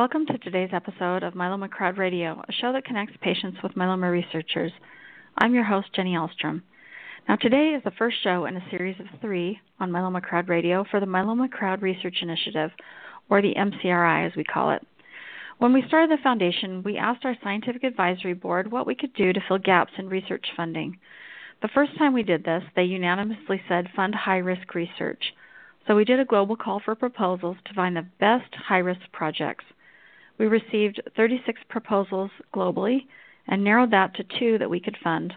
Welcome to today's episode of Myeloma Crowd Radio, a show that connects patients with myeloma researchers. I'm your host, Jenny Ahlstrom. Now, today is the first show in a series of three on Myeloma Crowd Radio for the Myeloma Crowd Research Initiative, or the MCRI as we call it. When we started the foundation, we asked our scientific advisory board what we could do to fill gaps in research funding. The first time we did this, they unanimously said fund high risk research. So we did a global call for proposals to find the best high risk projects. We received 36 proposals globally and narrowed that to two that we could fund.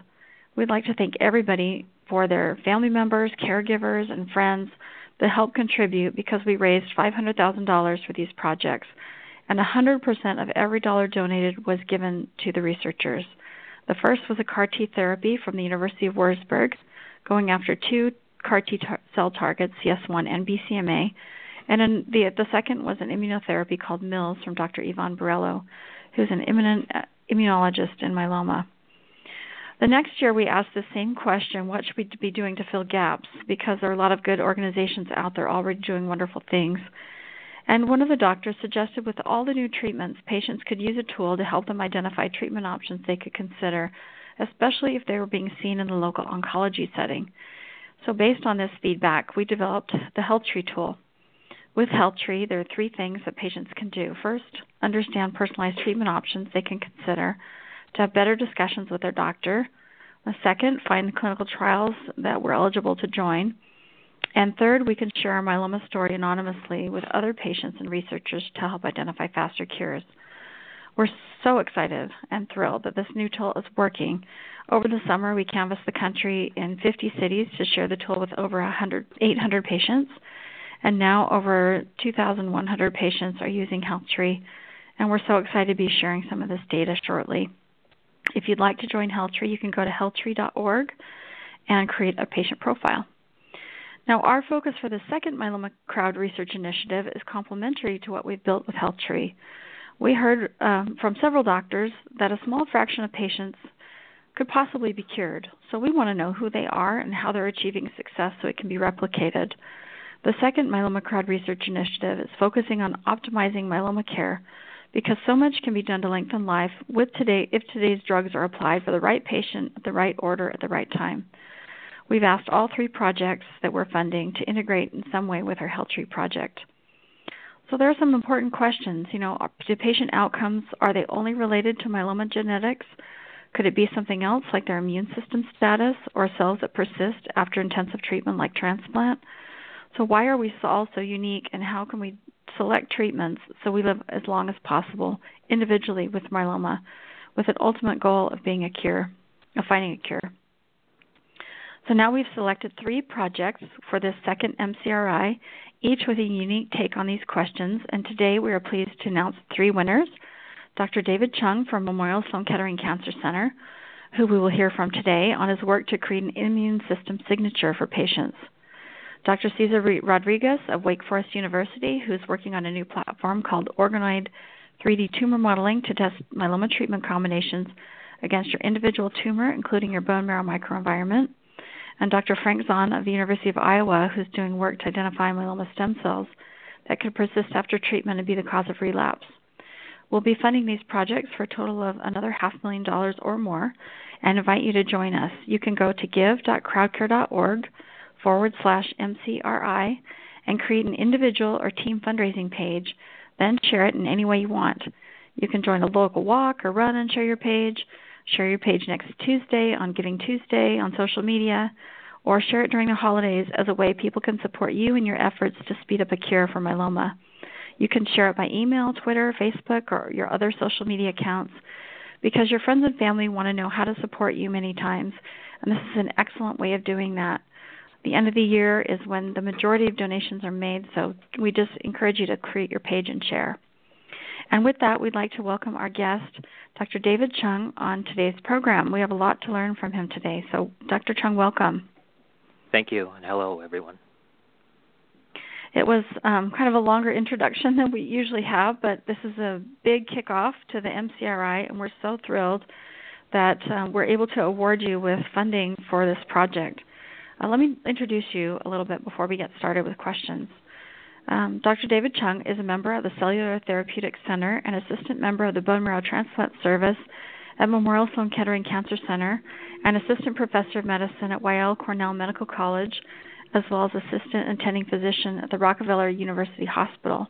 We'd like to thank everybody for their family members, caregivers, and friends that helped contribute because we raised $500,000 for these projects, and 100% of every dollar donated was given to the researchers. The first was a CAR T therapy from the University of Wurzburg, going after two CAR T tar- cell targets, CS1 and BCMA, and then the the second was an immunotherapy called MILs from Dr. Ivan Borrello, who's an eminent immunologist in myeloma. The next year, we asked the same question what should we be doing to fill gaps? Because there are a lot of good organizations out there already doing wonderful things. And one of the doctors suggested with all the new treatments, patients could use a tool to help them identify treatment options they could consider, especially if they were being seen in the local oncology setting. So, based on this feedback, we developed the HealthTree tool. With Health Tree, there are three things that patients can do. First, understand personalized treatment options they can consider to have better discussions with their doctor. The second, find clinical trials that we're eligible to join. And third, we can share our myeloma story anonymously with other patients and researchers to help identify faster cures. We're so excited and thrilled that this new tool is working. Over the summer, we canvassed the country in 50 cities to share the tool with over 100, 800 patients and now over 2,100 patients are using HealthTree, and we're so excited to be sharing some of this data shortly. If you'd like to join HealthTree, you can go to healthtree.org and create a patient profile. Now, our focus for the second Myeloma Crowd Research Initiative is complementary to what we've built with HealthTree. We heard um, from several doctors that a small fraction of patients could possibly be cured. So we want to know who they are and how they're achieving success so it can be replicated. The second Myeloma Crowd Research Initiative is focusing on optimizing myeloma care because so much can be done to lengthen life with today if today's drugs are applied for the right patient at the right order at the right time. We've asked all three projects that we're funding to integrate in some way with our HealthTree project. So there are some important questions. You know, do patient outcomes are they only related to myeloma genetics? Could it be something else like their immune system status or cells that persist after intensive treatment like transplant? So, why are we all so unique, and how can we select treatments so we live as long as possible individually with myeloma, with an ultimate goal of being a cure, of finding a cure? So now we've selected three projects for this second MCRI, each with a unique take on these questions. And today we are pleased to announce three winners Dr. David Chung from Memorial Sloan Kettering Cancer Center, who we will hear from today on his work to create an immune system signature for patients. Dr. Cesar Rodriguez of Wake Forest University, who's working on a new platform called Organoid 3D tumor modeling to test myeloma treatment combinations against your individual tumor, including your bone marrow microenvironment. And Dr. Frank Zhan of the University of Iowa, who's doing work to identify myeloma stem cells that could persist after treatment and be the cause of relapse. We'll be funding these projects for a total of another half million dollars or more and invite you to join us. You can go to give.crowdcare.org forward slash MCRI and create an individual or team fundraising page, then share it in any way you want. You can join a local walk or run and share your page, share your page next Tuesday on Giving Tuesday on social media, or share it during the holidays as a way people can support you in your efforts to speed up a cure for myeloma. You can share it by email, Twitter, Facebook, or your other social media accounts because your friends and family want to know how to support you many times, and this is an excellent way of doing that. The end of the year is when the majority of donations are made, so we just encourage you to create your page and share. And with that, we'd like to welcome our guest, Dr. David Chung, on today's program. We have a lot to learn from him today. So, Dr. Chung, welcome. Thank you, and hello, everyone. It was um, kind of a longer introduction than we usually have, but this is a big kickoff to the MCRI, and we're so thrilled that um, we're able to award you with funding for this project. Uh, let me introduce you a little bit before we get started with questions. Um, Dr. David Chung is a member of the Cellular Therapeutics Center and assistant member of the Bone Marrow Transplant Service at Memorial Sloan Kettering Cancer Center and assistant professor of medicine at Weill Cornell Medical College, as well as assistant attending physician at the Rockefeller University Hospital.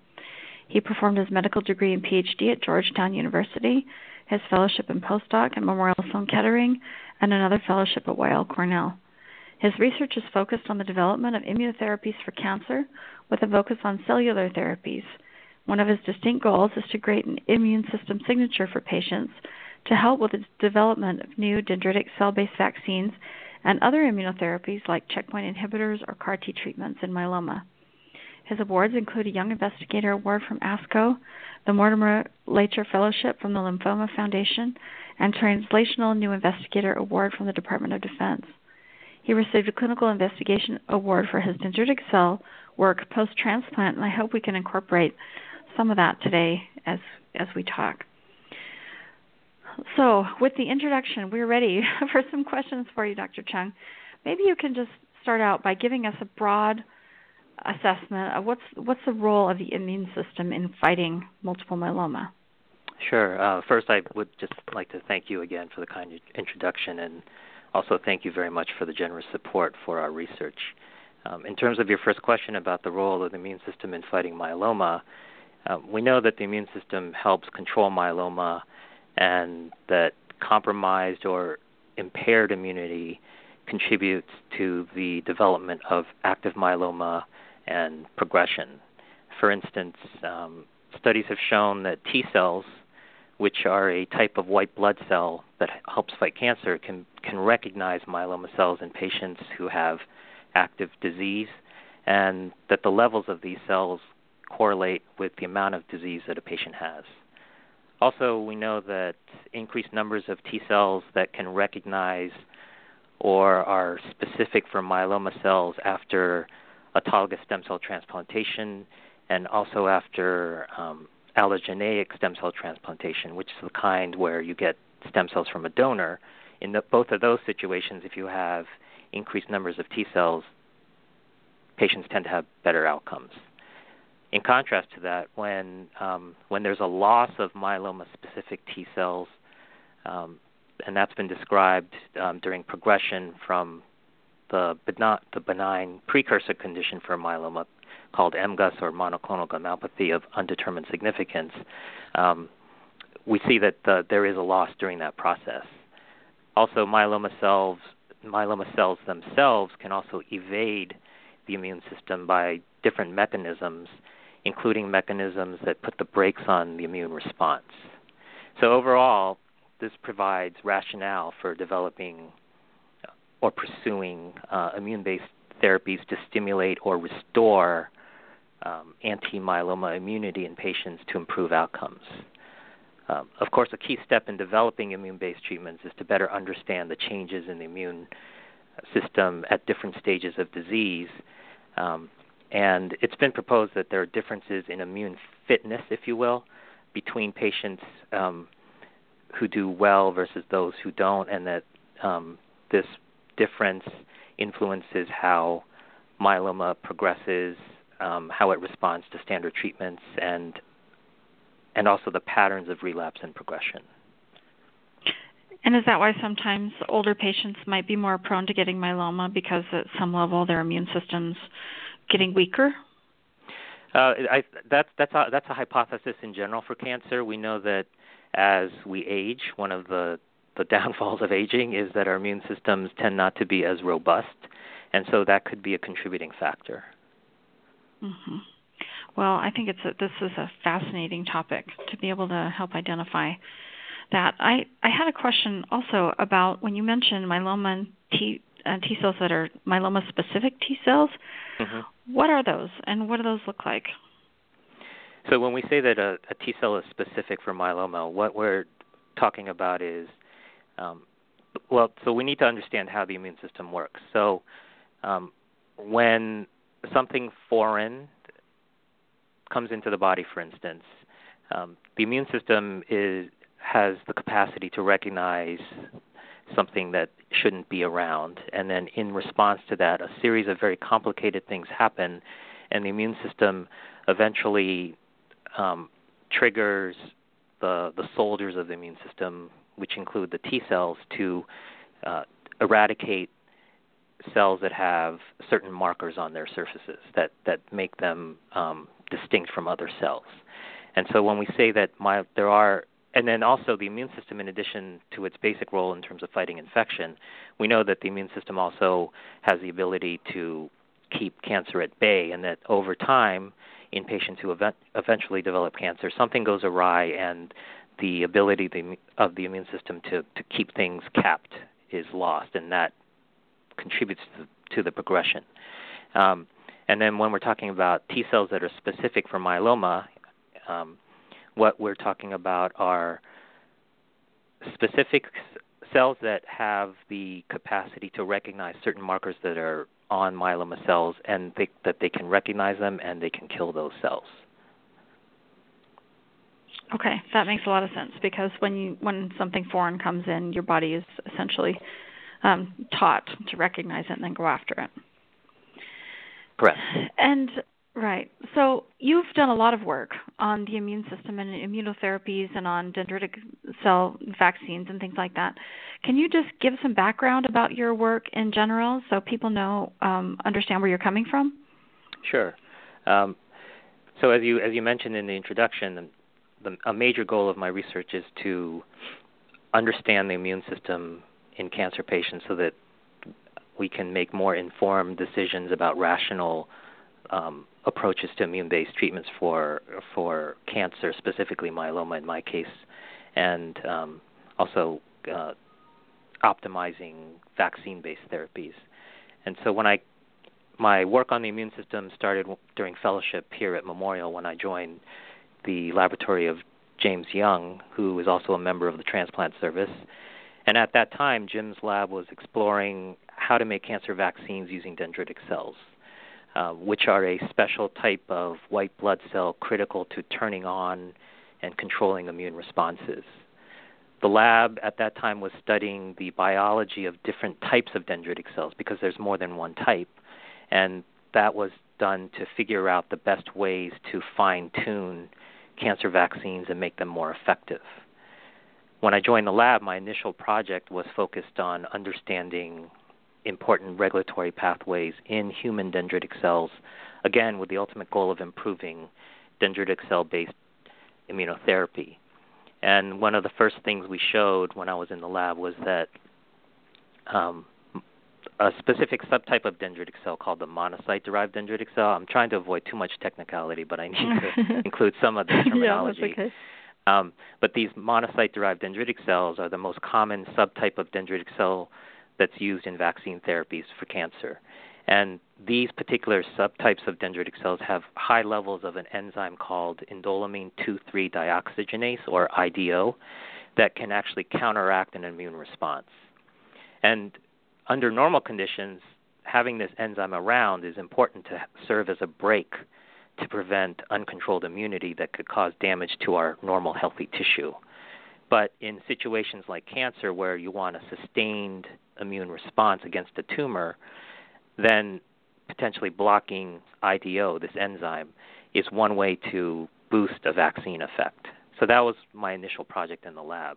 He performed his medical degree and PhD at Georgetown University, his fellowship and postdoc at Memorial Sloan Kettering, and another fellowship at Weill Cornell. His research is focused on the development of immunotherapies for cancer with a focus on cellular therapies. One of his distinct goals is to create an immune system signature for patients to help with the development of new dendritic cell based vaccines and other immunotherapies like checkpoint inhibitors or CAR T treatments in myeloma. His awards include a Young Investigator Award from ASCO, the Mortimer Lacher Fellowship from the Lymphoma Foundation, and Translational New Investigator Award from the Department of Defense. He received a Clinical Investigation Award for his dendritic cell work post transplant, and I hope we can incorporate some of that today as as we talk. So, with the introduction, we're ready for some questions for you, Dr. Chung. Maybe you can just start out by giving us a broad assessment of what's what's the role of the immune system in fighting multiple myeloma. Sure. Uh, first, I would just like to thank you again for the kind introduction, and also thank you very much for the generous support for our research. Um, in terms of your first question about the role of the immune system in fighting myeloma, uh, we know that the immune system helps control myeloma and that compromised or impaired immunity contributes to the development of active myeloma and progression. For instance, um, studies have shown that T cells, which are a type of white blood cell that helps fight cancer, can can recognize myeloma cells in patients who have active disease, and that the levels of these cells correlate with the amount of disease that a patient has. Also, we know that increased numbers of T cells that can recognize or are specific for myeloma cells after autologous stem cell transplantation and also after um, allogeneic stem cell transplantation, which is the kind where you get stem cells from a donor. In the, both of those situations, if you have increased numbers of T cells, patients tend to have better outcomes. In contrast to that, when um, when there's a loss of myeloma-specific T cells, um, and that's been described um, during progression from the benign, the benign precursor condition for myeloma called MGUS or monoclonal gammopathy of undetermined significance, um, we see that the, there is a loss during that process. Also, myeloma cells myeloma cells themselves can also evade the immune system by different mechanisms including mechanisms that put the brakes on the immune response. So, overall, this provides rationale for developing or pursuing uh, immune based therapies to stimulate or restore um, anti myeloma immunity in patients to improve outcomes. Um, of course, a key step in developing immune based treatments is to better understand the changes in the immune system at different stages of disease. Um, and it's been proposed that there are differences in immune fitness, if you will, between patients um, who do well versus those who don't, and that um, this difference influences how myeloma progresses, um, how it responds to standard treatments, and and also the patterns of relapse and progression. And is that why sometimes older patients might be more prone to getting myeloma because at some level their immune systems getting weaker? Uh, I, that's that's a, that's a hypothesis in general for cancer. We know that as we age, one of the the downfalls of aging is that our immune systems tend not to be as robust, and so that could be a contributing factor. Mm-hmm. Well, I think it's a, this is a fascinating topic to be able to help identify that. I I had a question also about when you mentioned myeloma T uh, T cells that are myeloma specific T cells. Mm-hmm. What are those, and what do those look like? So when we say that a, a T cell is specific for myeloma, what we're talking about is, um, well, so we need to understand how the immune system works. So um, when something foreign comes into the body, for instance, um, the immune system is has the capacity to recognize something that shouldn't be around, and then in response to that, a series of very complicated things happen, and the immune system eventually um, triggers the the soldiers of the immune system, which include the T cells, to uh, eradicate cells that have certain markers on their surfaces that that make them um, distinct from other cells. And so when we say that my, there are and then also the immune system, in addition to its basic role in terms of fighting infection, we know that the immune system also has the ability to keep cancer at bay, and that over time, in patients who event- eventually develop cancer, something goes awry, and the ability of the immune system to, to keep things capped is lost, and that contributes to, the progression. Um, and then when we're talking about T cells that are specific for myeloma, um, what we're talking about are specific cells that have the capacity to recognize certain markers that are on myeloma cells and they, that they can recognize them and they can kill those cells. Okay, that makes a lot of sense because when you when something foreign comes in, your body is essentially um, taught to recognize it and then go after it. Correct. And Right. So you've done a lot of work on the immune system and immunotherapies and on dendritic cell vaccines and things like that. Can you just give some background about your work in general so people know um, understand where you're coming from? Sure. Um, so as you as you mentioned in the introduction, the, a major goal of my research is to understand the immune system in cancer patients so that we can make more informed decisions about rational um, approaches to immune-based treatments for for cancer, specifically myeloma in my case, and um, also uh, optimizing vaccine-based therapies. And so when I my work on the immune system started during fellowship here at Memorial when I joined the laboratory of James Young, who is also a member of the transplant service. And at that time, Jim's lab was exploring how to make cancer vaccines using dendritic cells. Uh, which are a special type of white blood cell critical to turning on and controlling immune responses. The lab at that time was studying the biology of different types of dendritic cells because there's more than one type, and that was done to figure out the best ways to fine tune cancer vaccines and make them more effective. When I joined the lab, my initial project was focused on understanding important regulatory pathways in human dendritic cells, again, with the ultimate goal of improving dendritic cell based immunotherapy. And one of the first things we showed when I was in the lab was that um, a specific subtype of dendritic cell called the monocyte derived dendritic cell. I'm trying to avoid too much technicality, but I need to include some of the terminology. yeah, okay. Um, but these monocyte derived dendritic cells are the most common subtype of dendritic cell that's used in vaccine therapies for cancer. And these particular subtypes of dendritic cells have high levels of an enzyme called indoleamine 2,3 dioxygenase, or IDO, that can actually counteract an immune response. And under normal conditions, having this enzyme around is important to serve as a brake to prevent uncontrolled immunity that could cause damage to our normal healthy tissue. But in situations like cancer, where you want a sustained immune response against a tumor, then potentially blocking IDO, this enzyme, is one way to boost a vaccine effect. So that was my initial project in the lab.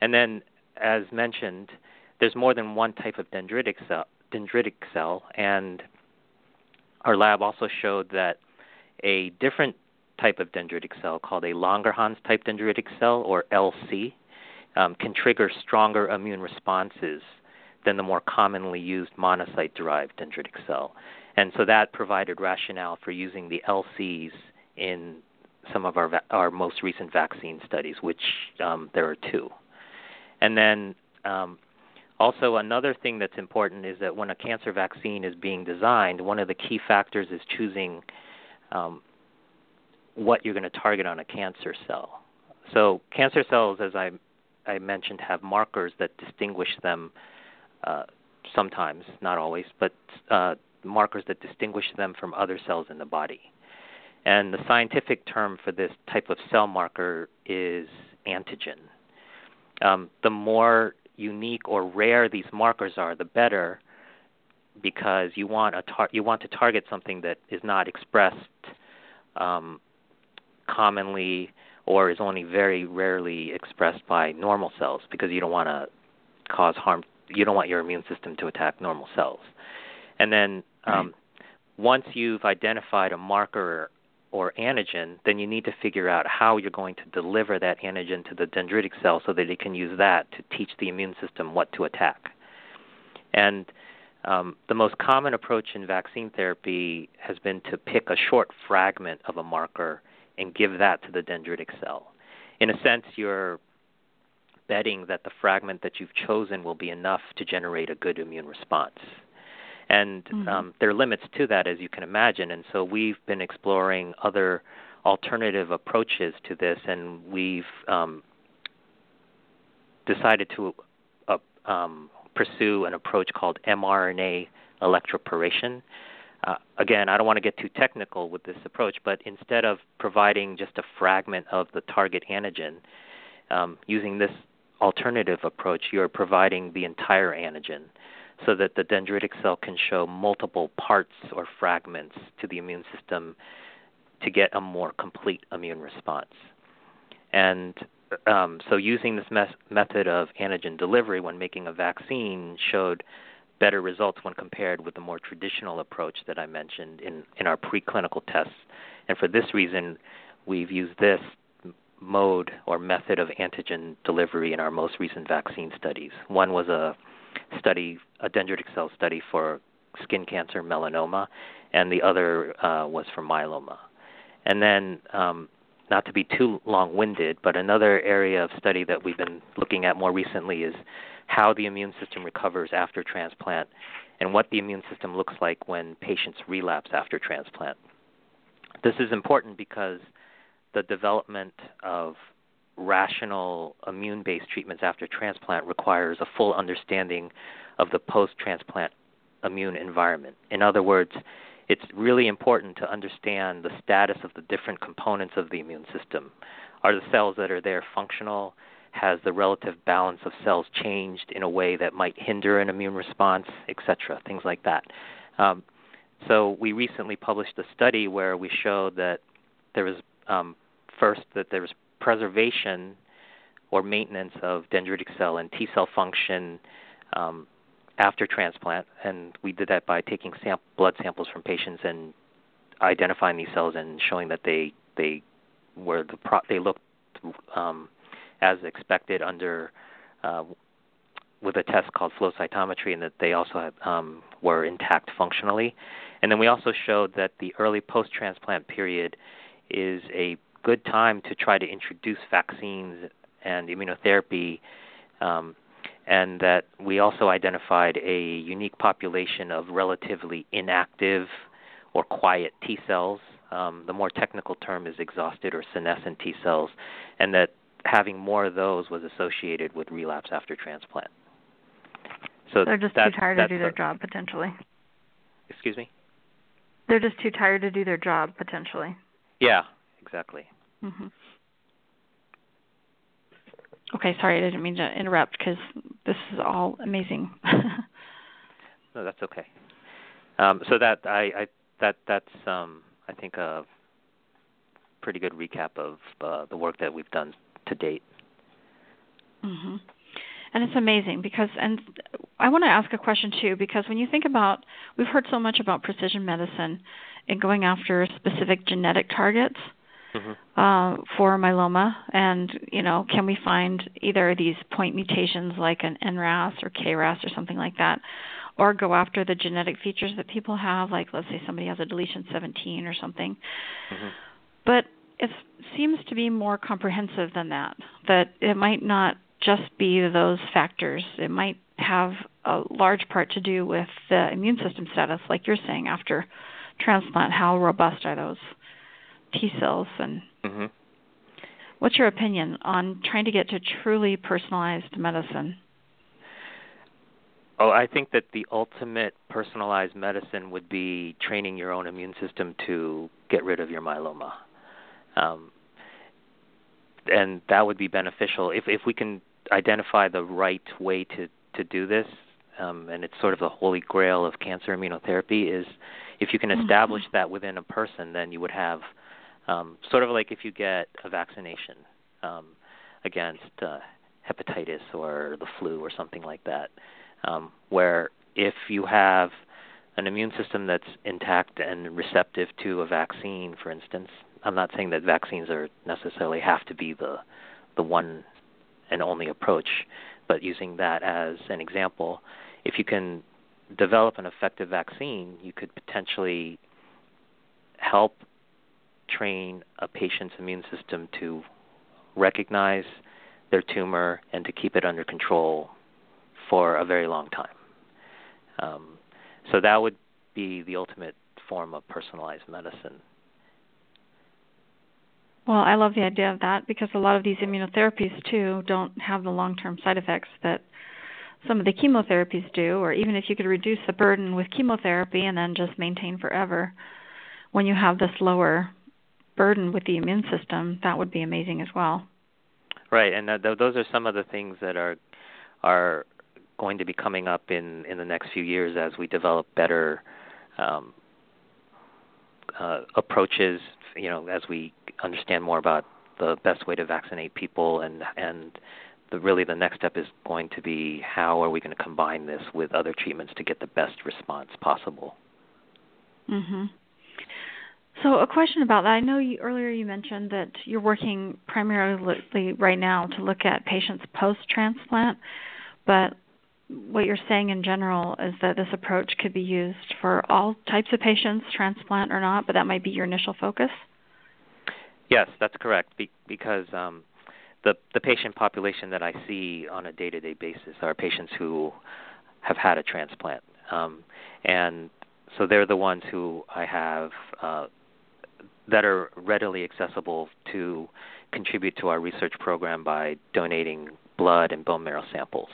And then, as mentioned, there's more than one type of dendritic cell, dendritic cell, and our lab also showed that a different type of dendritic cell called a Langerhans type dendritic cell, or LC, um, can trigger stronger immune responses than the more commonly used monocyte derived dendritic cell. And so that provided rationale for using the LCs in some of our va- our most recent vaccine studies, which um, there are two. And then um, also another thing that's important is that when a cancer vaccine is being designed, one of the key factors is choosing um, what you're going to target on a cancer cell. So cancer cells, as I I mentioned, have markers that distinguish them. Uh, sometimes, not always, but uh, markers that distinguish them from other cells in the body. And the scientific term for this type of cell marker is antigen. Um, the more unique or rare these markers are, the better, because you want a tar- you want to target something that is not expressed um, commonly or is only very rarely expressed by normal cells, because you don't want to cause harm. You don't want your immune system to attack normal cells. And then um, once you've identified a marker or antigen, then you need to figure out how you're going to deliver that antigen to the dendritic cell so that it can use that to teach the immune system what to attack. And um, the most common approach in vaccine therapy has been to pick a short fragment of a marker and give that to the dendritic cell. In a sense, you're betting that the fragment that you've chosen will be enough to generate a good immune response. And mm-hmm. um, there are limits to that, as you can imagine. And so we've been exploring other alternative approaches to this, and we've um, decided to uh, um, pursue an approach called mRNA electroporation. Uh, again, I don't want to get too technical with this approach, but instead of providing just a fragment of the target antigen, um, using this alternative approach, you're providing the entire antigen so that the dendritic cell can show multiple parts or fragments to the immune system to get a more complete immune response. And um, so, using this method of antigen delivery when making a vaccine showed better results when compared with the more traditional approach that I mentioned in, in our preclinical tests. And for this reason, we've used this mode or method of antigen delivery in our most recent vaccine studies. One was a study, a dendritic cell study for skin cancer, melanoma, and the other uh, was for myeloma. And then, um, not to be too long winded, but another area of study that we've been looking at more recently is how the immune system recovers after transplant and what the immune system looks like when patients relapse after transplant. This is important because the development of rational immune based treatments after transplant requires a full understanding of the post transplant immune environment. In other words, it's really important to understand the status of the different components of the immune system. Are the cells that are there functional? Has the relative balance of cells changed in a way that might hinder an immune response, etc., things like that. Um, so we recently published a study where we showed that there was um, first that there was preservation or maintenance of dendritic cell and T cell function um, after transplant, and we did that by taking sam- blood samples from patients and identifying these cells and showing that they they were the pro- they looked um, as expected under uh, with a test called flow cytometry, and that they also had, um, were intact functionally. And then we also showed that the early post-transplant period is a good time to try to introduce vaccines and immunotherapy, um, and that we also identified a unique population of relatively inactive or quiet T cells. Um, the more technical term is exhausted or senescent T cells, and that having more of those was associated with relapse after transplant. So they're just too tired to do their job potentially. Excuse me. They're just too tired to do their job potentially. Yeah, exactly. Mm-hmm. Okay, sorry, I didn't mean to interrupt because this is all amazing. no, that's okay. Um, so that I, I that that's um, I think a pretty good recap of uh, the work that we've done to date. Mm-hmm. And it's amazing because, and I want to ask a question too, because when you think about, we've heard so much about precision medicine and going after specific genetic targets mm-hmm. uh, for myeloma, and you know, can we find either these point mutations like an NRAS or KRAS or something like that, or go after the genetic features that people have, like let's say somebody has a deletion 17 or something. Mm-hmm But it seems to be more comprehensive than that. That it might not just be those factors. It might have a large part to do with the immune system status, like you're saying after transplant. How robust are those T cells? And mm-hmm. what's your opinion on trying to get to truly personalized medicine? Oh, I think that the ultimate personalized medicine would be training your own immune system to get rid of your myeloma. Um, and that would be beneficial if if we can identify the right way to to do this. Um, and it's sort of the holy grail of cancer immunotherapy is if you can mm-hmm. establish that within a person, then you would have um, sort of like if you get a vaccination um, against uh, hepatitis or the flu or something like that um, where if you have an immune system that's intact and receptive to a vaccine, for instance, I'm not saying that vaccines are necessarily have to be the the one and only approach, but using that as an example, if you can develop an effective vaccine, you could potentially help train a patient's immune system to recognize their tumor and to keep it under control for a very long time. Um, so that would be the ultimate form of personalized medicine. Well, I love the idea of that because a lot of these immunotherapies too don't have the long-term side effects that some of the chemotherapies do or even if you could reduce the burden with chemotherapy and then just maintain forever when you have this lower burden with the immune system, that would be amazing as well. Right, and th- those are some of the things that are are going to be coming up in in the next few years as we develop better um, uh, approaches. You know, as we understand more about the best way to vaccinate people, and and the, really the next step is going to be how are we going to combine this with other treatments to get the best response possible. Mhm. So a question about that. I know you, earlier you mentioned that you're working primarily right now to look at patients post transplant, but what you're saying in general is that this approach could be used for all types of patients, transplant or not, but that might be your initial focus. Yes, that's correct. Be- because um, the the patient population that I see on a day-to-day basis are patients who have had a transplant, um, and so they're the ones who I have uh, that are readily accessible to contribute to our research program by donating blood and bone marrow samples.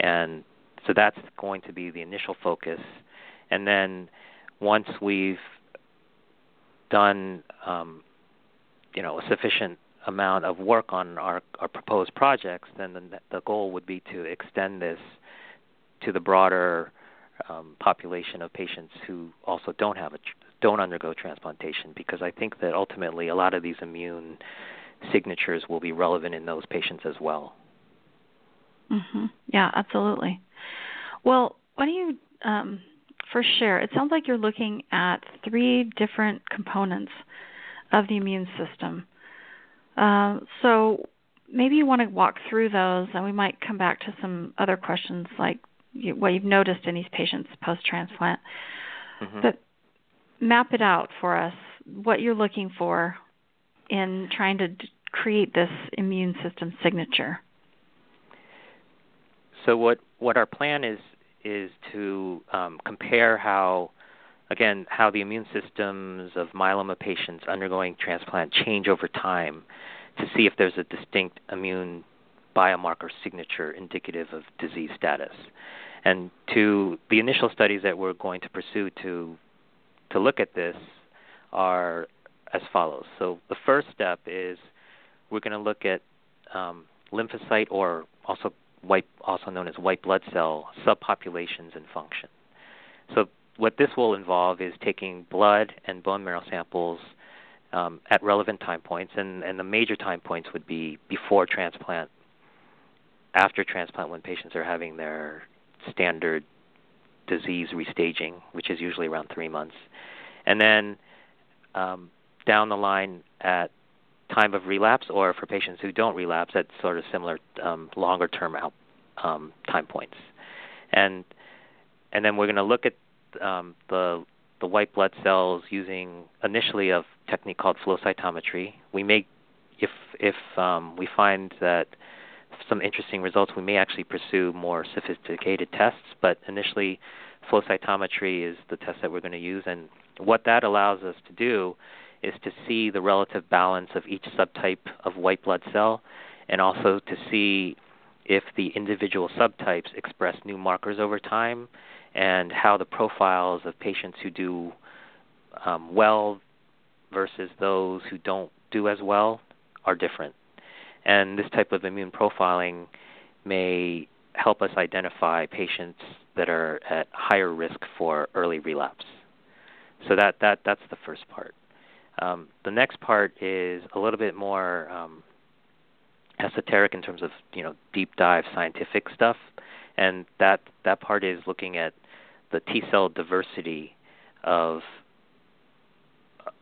And so that's going to be the initial focus. And then once we've done, um, you know, a sufficient amount of work on our, our proposed projects, then the, the goal would be to extend this to the broader um, population of patients who also don't have a don't undergo transplantation, because I think that ultimately a lot of these immune signatures will be relevant in those patients as well. Mhm. Yeah, absolutely. Well, why don't you um, first share? It sounds like you're looking at three different components of the immune system. Uh, so maybe you want to walk through those, and we might come back to some other questions like you, what you've noticed in these patients post transplant. Mm-hmm. But map it out for us. What you're looking for in trying to d- create this immune system signature. So what what our plan is is to um, compare how again how the immune systems of myeloma patients undergoing transplant change over time to see if there's a distinct immune biomarker signature indicative of disease status. And to the initial studies that we're going to pursue to to look at this are as follows. So the first step is we're going to look at um, lymphocyte or also white, also known as white blood cell subpopulations and function. So what this will involve is taking blood and bone marrow samples um, at relevant time points, and, and the major time points would be before transplant, after transplant when patients are having their standard disease restaging, which is usually around three months, and then um, down the line at time of relapse, or for patients who don't relapse, at sort of similar um, longer term out, um, time points. And and then we're going to look at um, the the white blood cells using initially a technique called flow cytometry. We may, if if um, we find that some interesting results, we may actually pursue more sophisticated tests. But initially, flow cytometry is the test that we're going to use, and what that allows us to do is to see the relative balance of each subtype of white blood cell, and also to see if the individual subtypes express new markers over time and how the profiles of patients who do um, well versus those who don't do as well are different. And this type of immune profiling may help us identify patients that are at higher risk for early relapse. So that, that that's the first part. Um, the next part is a little bit more um, esoteric in terms of you know deep dive scientific stuff, and that that part is looking at the T cell diversity of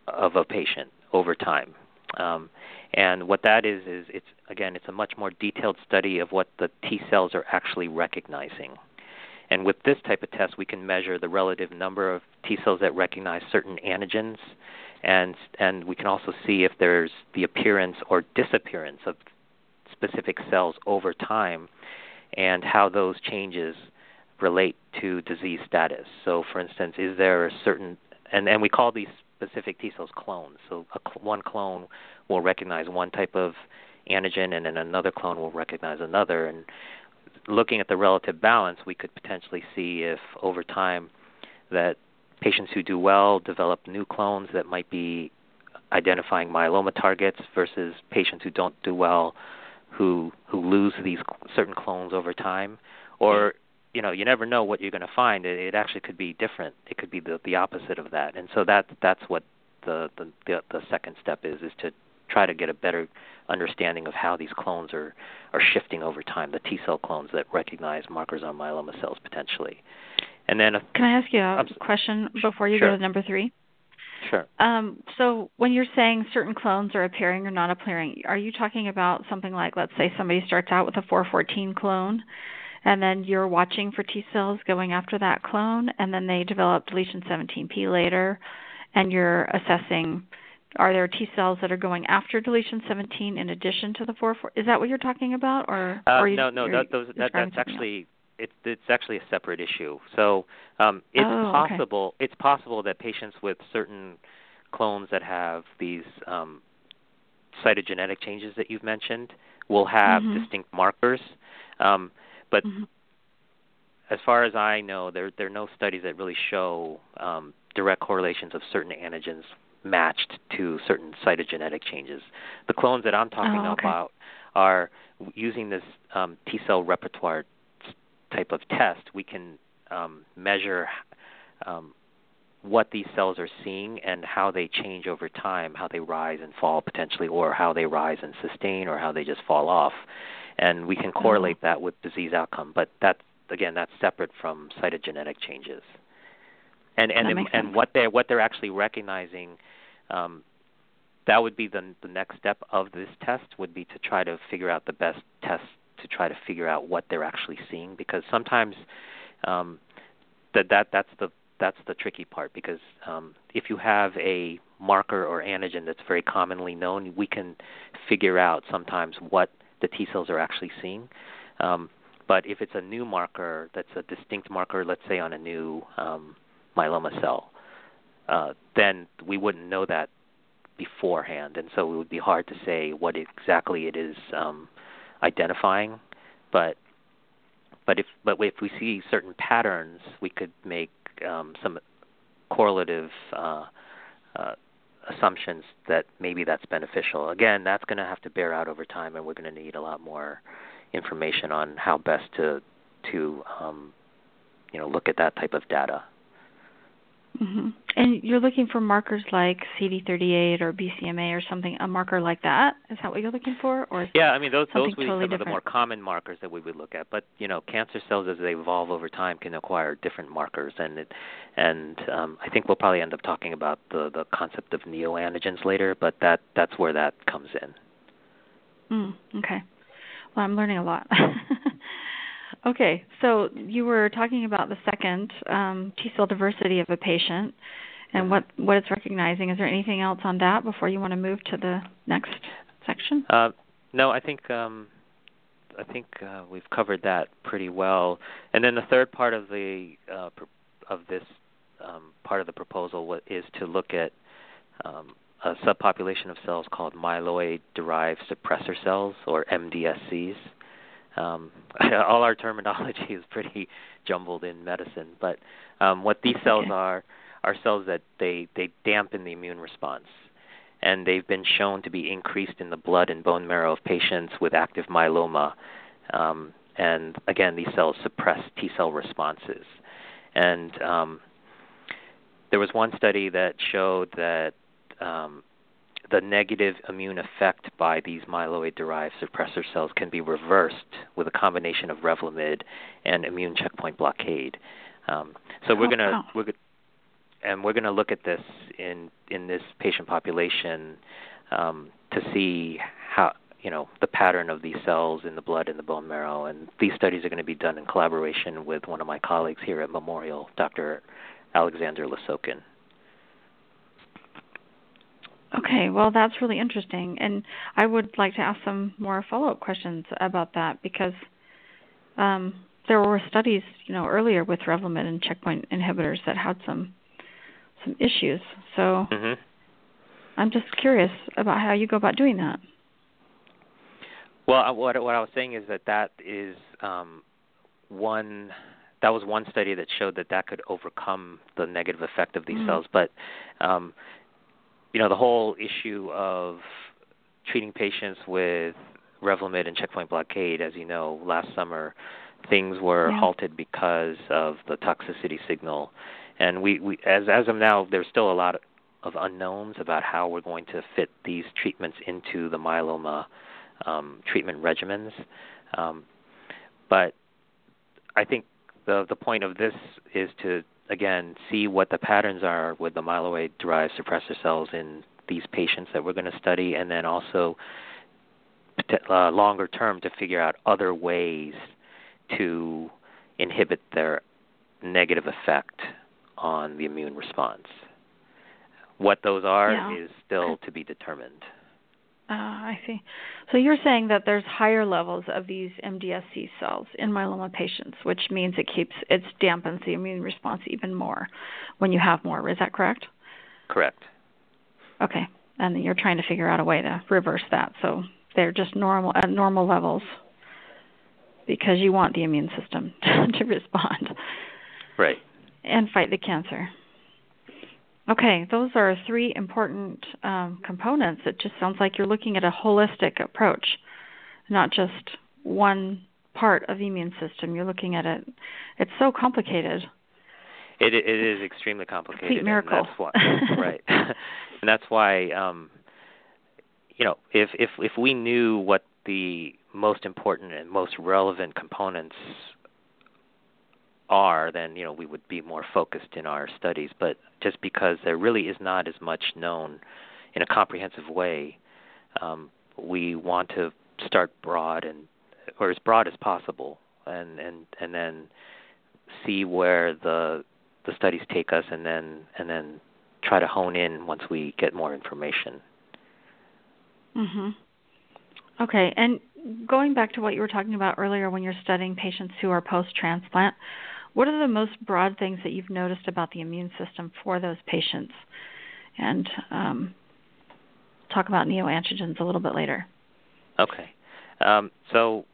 of a patient over time. Um, and what that is is it's again it's a much more detailed study of what the T cells are actually recognizing. And with this type of test, we can measure the relative number of T cells that recognize certain antigens, and and we can also see if there's the appearance or disappearance of specific cells over time, and how those changes relate to disease status. So, for instance, is there a certain and and we call these specific T cells clones. So, cl- one clone will recognize one type of antigen, and then another clone will recognize another. And looking at the relative balance, we could potentially see if over time that patients who do well develop new clones that might be identifying myeloma targets versus patients who don't do well who who lose these certain clones over time or you know you never know what you're going to find. It, it actually could be different. It could be the the opposite of that. And so that that's what the the the, the second step is is to try to get a better understanding of how these clones are are shifting over time the T cell clones that recognize markers on myeloma cells potentially. And then can I ask you a question before you sure. go to number 3 Sure. Um, so when you're saying certain clones are appearing or not appearing, are you talking about something like, let's say somebody starts out with a 414 clone, and then you're watching for T cells going after that clone, and then they develop deletion 17p later, and you're assessing are there T cells that are going after deletion 17 in addition to the 4 Is that what you're talking about, or? Uh, or no, no, that, those, that, that's actually it's it's actually a separate issue. So um, it's oh, possible okay. it's possible that patients with certain clones that have these um, cytogenetic changes that you've mentioned will have mm-hmm. distinct markers. Um, but mm-hmm. as far as I know, there there are no studies that really show um, direct correlations of certain antigens matched to certain cytogenetic changes. The clones that I'm talking oh, okay. about are using this um, T cell repertoire type of test, we can um, measure um, what these cells are seeing and how they change over time, how they rise and fall potentially, or how they rise and sustain, or how they just fall off. And we can correlate oh. that with disease outcome, but that's again that's separate from cytogenetic changes. And and and what they what they're actually recognizing, um, that would be the the next step of this test would be to try to figure out the best test to try to figure out what they're actually seeing because sometimes um, that that that's the that's the tricky part because um, if you have a marker or antigen that's very commonly known, we can figure out sometimes what the T cells are actually seeing. Um, but if it's a new marker that's a distinct marker, let's say on a new um, myeloma cell, uh, then we wouldn't know that beforehand, and so it would be hard to say what exactly it is um, identifying, but but if but if we see certain patterns, we could make um, some correlative uh, uh, assumptions that maybe that's beneficial. Again, that's going to have to bear out over time, and we're going to need a lot more information on how best to to um, you know look at that type of data. Mm-hmm. And you're looking for markers like CD38 or BCMA or something, a marker like that. Is that what you're looking for, or yeah? I mean, those those would be totally some different? of the more common markers that we would look at. But you know, cancer cells as they evolve over time can acquire different markers, and it, and um, I think we'll probably end up talking about the the concept of neoantigens later. But that that's where that comes in. Mm, okay. Well, I'm learning a lot. Okay, so you were talking about the second um, T cell diversity of a patient and what what it's recognizing. Is there anything else on that before you want to move to the next section? Uh, no, I think um, I think uh, we've covered that pretty well. And then the third part of the uh, of this um, part of the proposal is to look at um, a subpopulation of cells called myeloid-derived suppressor cells, or MDSCs. Um, all our terminology is pretty jumbled in medicine, but um, what these cells okay. are are cells that they they dampen the immune response, and they've been shown to be increased in the blood and bone marrow of patients with active myeloma. Um, and again, these cells suppress T cell responses. And um, there was one study that showed that um, the negative immune effect by these myeloid-derived suppressor cells can be reversed with a combination of Revlimid and immune checkpoint blockade. Um, so we're oh, gonna wow. we're and we're going to look at this in in this patient population um, to see how you know the pattern of these cells in the blood and the bone marrow. And these studies are going to be done in collaboration with one of my colleagues here at Memorial, Dr. Alexander Lesokhin. Okay, well, that's really interesting. And I would like to ask some more follow up questions about that because um, there were studies, you know, earlier with Revlimid and checkpoint inhibitors that had some some issues. So mm-hmm. I'm just curious about how you go about doing that. Well, what what I was saying is that that is um, one that was one study that showed that that could overcome the negative effect of these Mm. cells. But um, you know, the whole issue of treating patients with Revlimid and checkpoint blockade, as you know, last summer things were Yeah. halted because of the toxicity signal. And we, we as as of now, there's still a lot of unknowns about how we're going to fit these treatments into the myeloma um, treatment regimens. Um, but I think the the point of this is to again see what the patterns are with the myeloid derived suppressor cells in these patients that we're going to study, and then also uh, longer term to figure out other ways to inhibit their negative effect on the immune response. What those are Yeah. is still to be determined. Uh, I see. So you're saying that there's higher levels of these MDSC cells in myeloma patients, which means it keeps it dampens the immune response even more when you have more. Is that correct? Correct. Okay. And you're trying to figure out a way to reverse that. So they're just normal at normal levels because you want the immune system to respond Right. and fight the cancer. Okay, those are three important um, components. It just sounds like you're looking at a holistic approach, not just one part of the immune system. You're looking at it. It's so complicated. It it is extremely complicated. Complete miracle. And that's why, right. and that's why um, you know if if if we knew what the most important and most relevant components are, then you know we would be more focused in our studies. But just because there really is not as much known in a comprehensive way, um, we want to start broad and or as broad as possible, and and and then see where the the studies take us, and then and then try to hone in once we get more information. Mhm. Okay, and going back to what you were talking about earlier when you're studying patients who are post-transplant, what are the most broad things that you've noticed about the immune system for those patients? And um, talk about neoantigens a little bit later. Okay. Um, so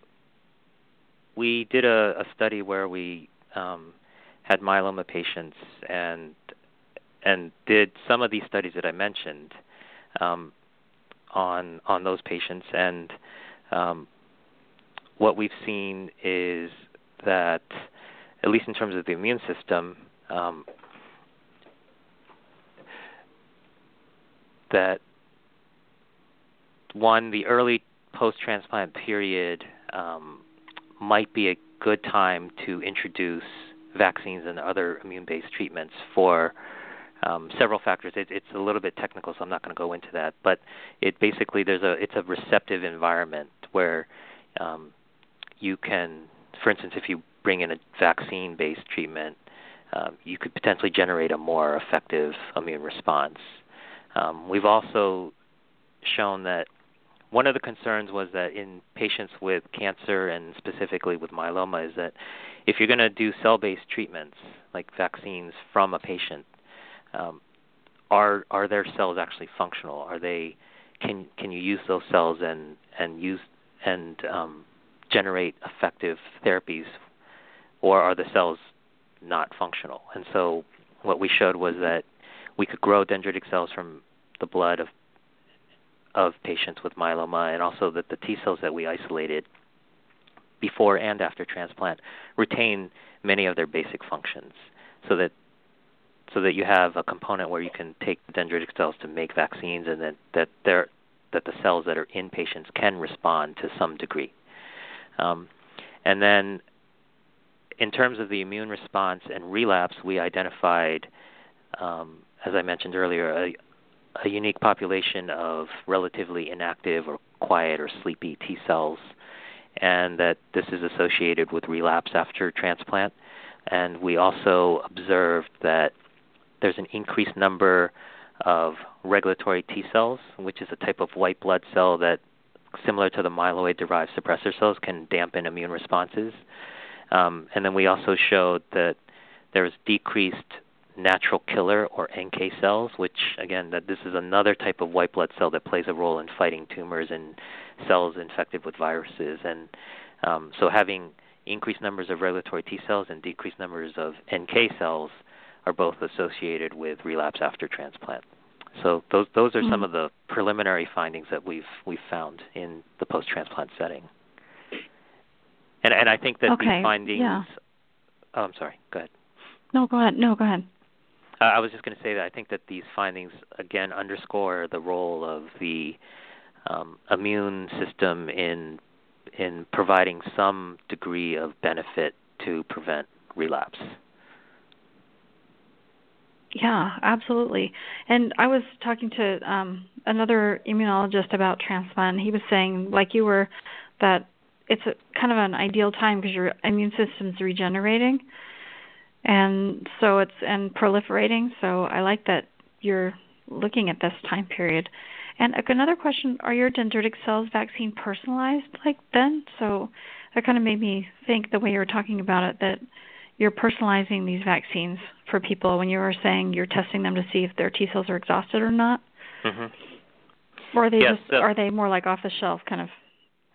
we did a, a study where we um, had myeloma patients and and did some of these studies that I mentioned um, on on those patients, and um, what we've seen is that at least in terms of the immune system, um, that one the early post-transplant period um, might be a good time to introduce vaccines and other immune-based treatments for um, several factors. It, it's a little bit technical, so I'm not going to go into that. But it basically there's a it's a receptive environment where um, you can for instance, if you bring in a vaccine-based treatment, um, you could potentially generate a more effective immune response. Um, we've also shown that one of the concerns was that in patients with cancer and specifically with myeloma is that if you're going to do cell-based treatments like vaccines from a patient, um, are are their cells actually functional? Are they can can you use those cells and and use and um, generate effective therapies, or are the cells not functional? And so what we showed was that we could grow dendritic cells from the blood of of patients with myeloma, and also that the T cells that we isolated before and after transplant retain many of their basic functions, so that so that you have a component where you can take the dendritic cells to make vaccines, and that that they're that the cells that are in patients can respond to some degree. Um, and then, in terms of the immune response and relapse, we identified, um, as I mentioned earlier, a, a unique population of relatively inactive or quiet or sleepy T cells, and that this is associated with relapse after transplant. And we also observed that there's an increased number of regulatory T cells, which is a type of white blood cell that, similar to the myeloid derived suppressor cells, can dampen immune responses. Um, and then we also showed that there was decreased natural killer or NK cells, which again that this is another type of white blood cell that plays a role in fighting tumors and cells infected with viruses. And um, so having increased numbers of regulatory T cells and decreased numbers of NK cells are both associated with relapse after transplant. So those those are mm-hmm. some of the preliminary findings that we've we've found in the post transplant setting. And and I think that okay. these findings. Yeah. Oh, I'm sorry. Go ahead. No, go ahead. No, go ahead. Uh, I was just going to say that I think that these findings again underscore the role of the um, immune system in in providing some degree of benefit to prevent relapse. Yeah, absolutely. And I was talking to um, another immunologist about transplant. He was saying, like you were, that it's a, kind of an ideal time because your immune system's regenerating and so it's and proliferating. So I like that you're looking at this time period. And another question: Are your dendritic cells vaccine personalized like then? So that kind of made me think the way you were talking about it that you're personalizing these vaccines for people when you were saying you're testing them to see if their T cells are exhausted or not. Mm-hmm. Or are they yes, just so, are they more like off the shelf kind of?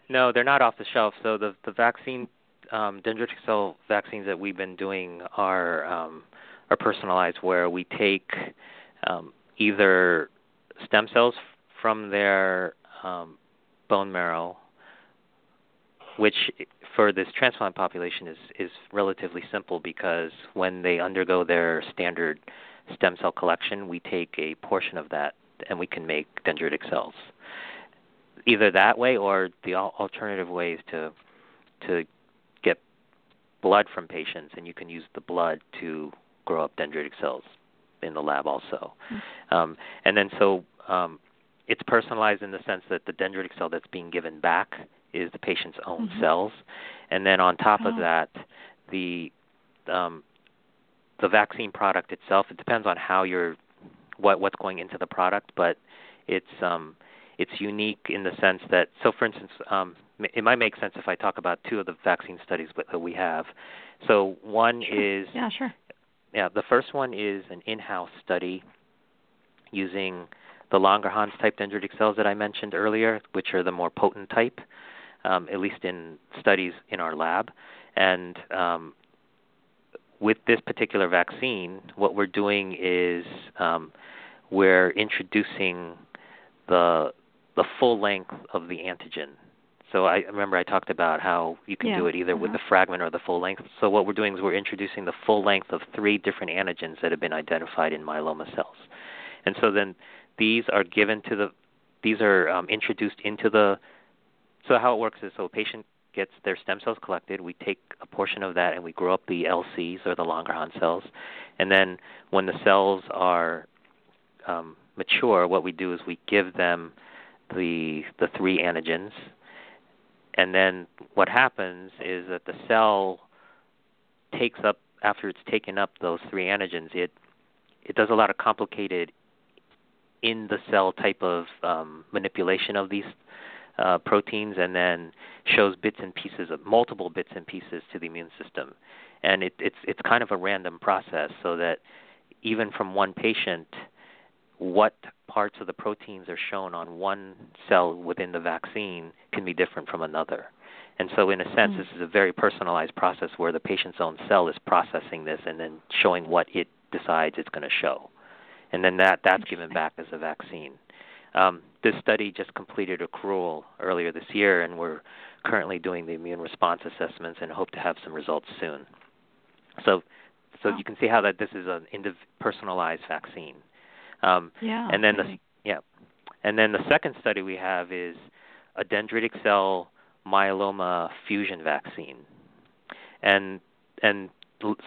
No, they're not off the shelf. So the the vaccine um, dendritic cell vaccines that we've been doing are um, are personalized, where we take um, either stem cells from their um, bone marrow, which for this transplant population is is relatively simple because when they undergo their standard stem cell collection, we take a portion of that and we can make dendritic cells. Either that way or the alternative ways to to get blood from patients, and you can use the blood to grow up dendritic cells in the lab also. Mm-hmm. Um, and then so um, it's personalized in the sense that the dendritic cell that's being given back is the patient's own mm-hmm. cells, and then on top oh. of that, the um, the vaccine product itself. It depends on how you're what what's going into the product, but it's um, it's unique in the sense that so for instance um, it might make sense if I talk about two of the vaccine studies that we have. So one sure. is yeah, sure. Yeah, the first one is an in-house study using the Langerhans type dendritic cells that I mentioned earlier, which are the more potent type, um, at least in studies in our lab. And um, with this particular vaccine, what we're doing is um, we're introducing the the full length of the antigen so I remember I talked about how you can yeah. do it either uh-huh. with the fragment or the full length. So what we're doing is we're introducing the full length of three different antigens that have been identified in myeloma cells. And so then these are given to the these are um, introduced into the so how it works is so a patient gets their stem cells collected, we take a portion of that and we grow up the LCs or the Langerhans cells. And then when the cells are um, mature, what we do is we give them the the three antigens. And then what happens is that the cell takes up after it's taken up those three antigens, it it does a lot of complicated in the cell type of um, manipulation of these uh, proteins, and then shows bits and pieces of multiple bits and pieces to the immune system, and it, it's it's kind of a random process, so that even from one patient, what parts of the proteins are shown on one cell within the vaccine can be different from another. And so, in a sense, mm. this is a very personalized process where the patient's own cell is processing this and then showing what it decides it's going to show. And then that, that's given back as a vaccine. Um, this study just completed accrual earlier this year, and we're currently doing the immune response assessments and hope to have some results soon. So, so oh. you can see how that this is an indiv- personalized vaccine. Um, yeah. And then the yeah, and then the second study we have is a dendritic cell myeloma fusion vaccine, and and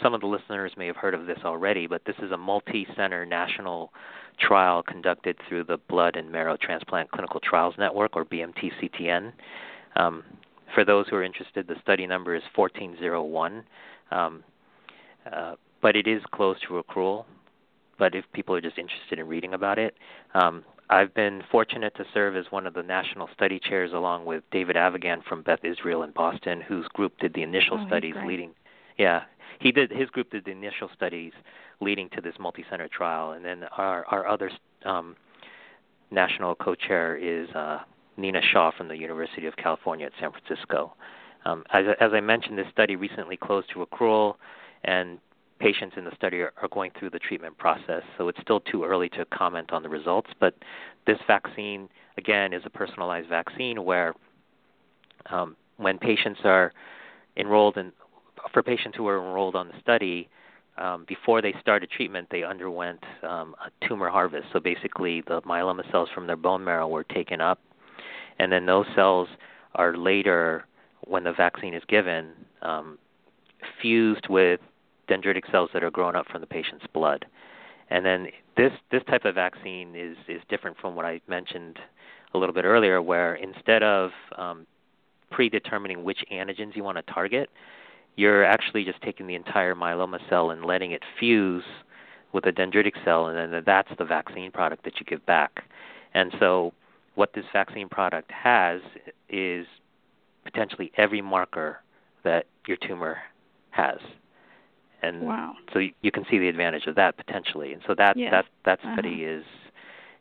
some of the listeners may have heard of this already, but this is a multi-center national trial conducted through the Blood and Marrow Transplant Clinical Trials Network, or BMT-CTN. Um, for those who are interested, the study number is 1401, um, uh, but it is closed to accrual but if people are just interested in reading about it, um, I've been fortunate to serve as one of the national study chairs along with David Avigan from Beth Israel in Boston, whose group did the initial oh, studies leading. Yeah, he did. His group did the initial studies leading to this multi-center trial, and then our our other um, national co-chair is uh, Nina Shah from the University of California at San Francisco. Um, as, as I mentioned, this study recently closed to accrual, and patients in the study are, are going through the treatment process, so it's still too early to comment on the results. But this vaccine, again, is a personalized vaccine where um, when patients are enrolled in, for patients who are enrolled on the study, um, before they started treatment, they underwent um, a tumor harvest. So basically, the myeloma cells from their bone marrow were taken up, and then those cells are later, when the vaccine is given, um, fused with dendritic cells that are grown up from the patient's blood. And then this this type of vaccine is is different from what I mentioned a little bit earlier, where instead of um, predetermining which antigens you want to target, you're actually just taking the entire myeloma cell and letting it fuse with a dendritic cell, and then that's the vaccine product that you give back. And so, what this vaccine product has is potentially every marker that your tumor has and wow. so you, you can see the advantage of that potentially. And so that yes. that that uh-huh. study is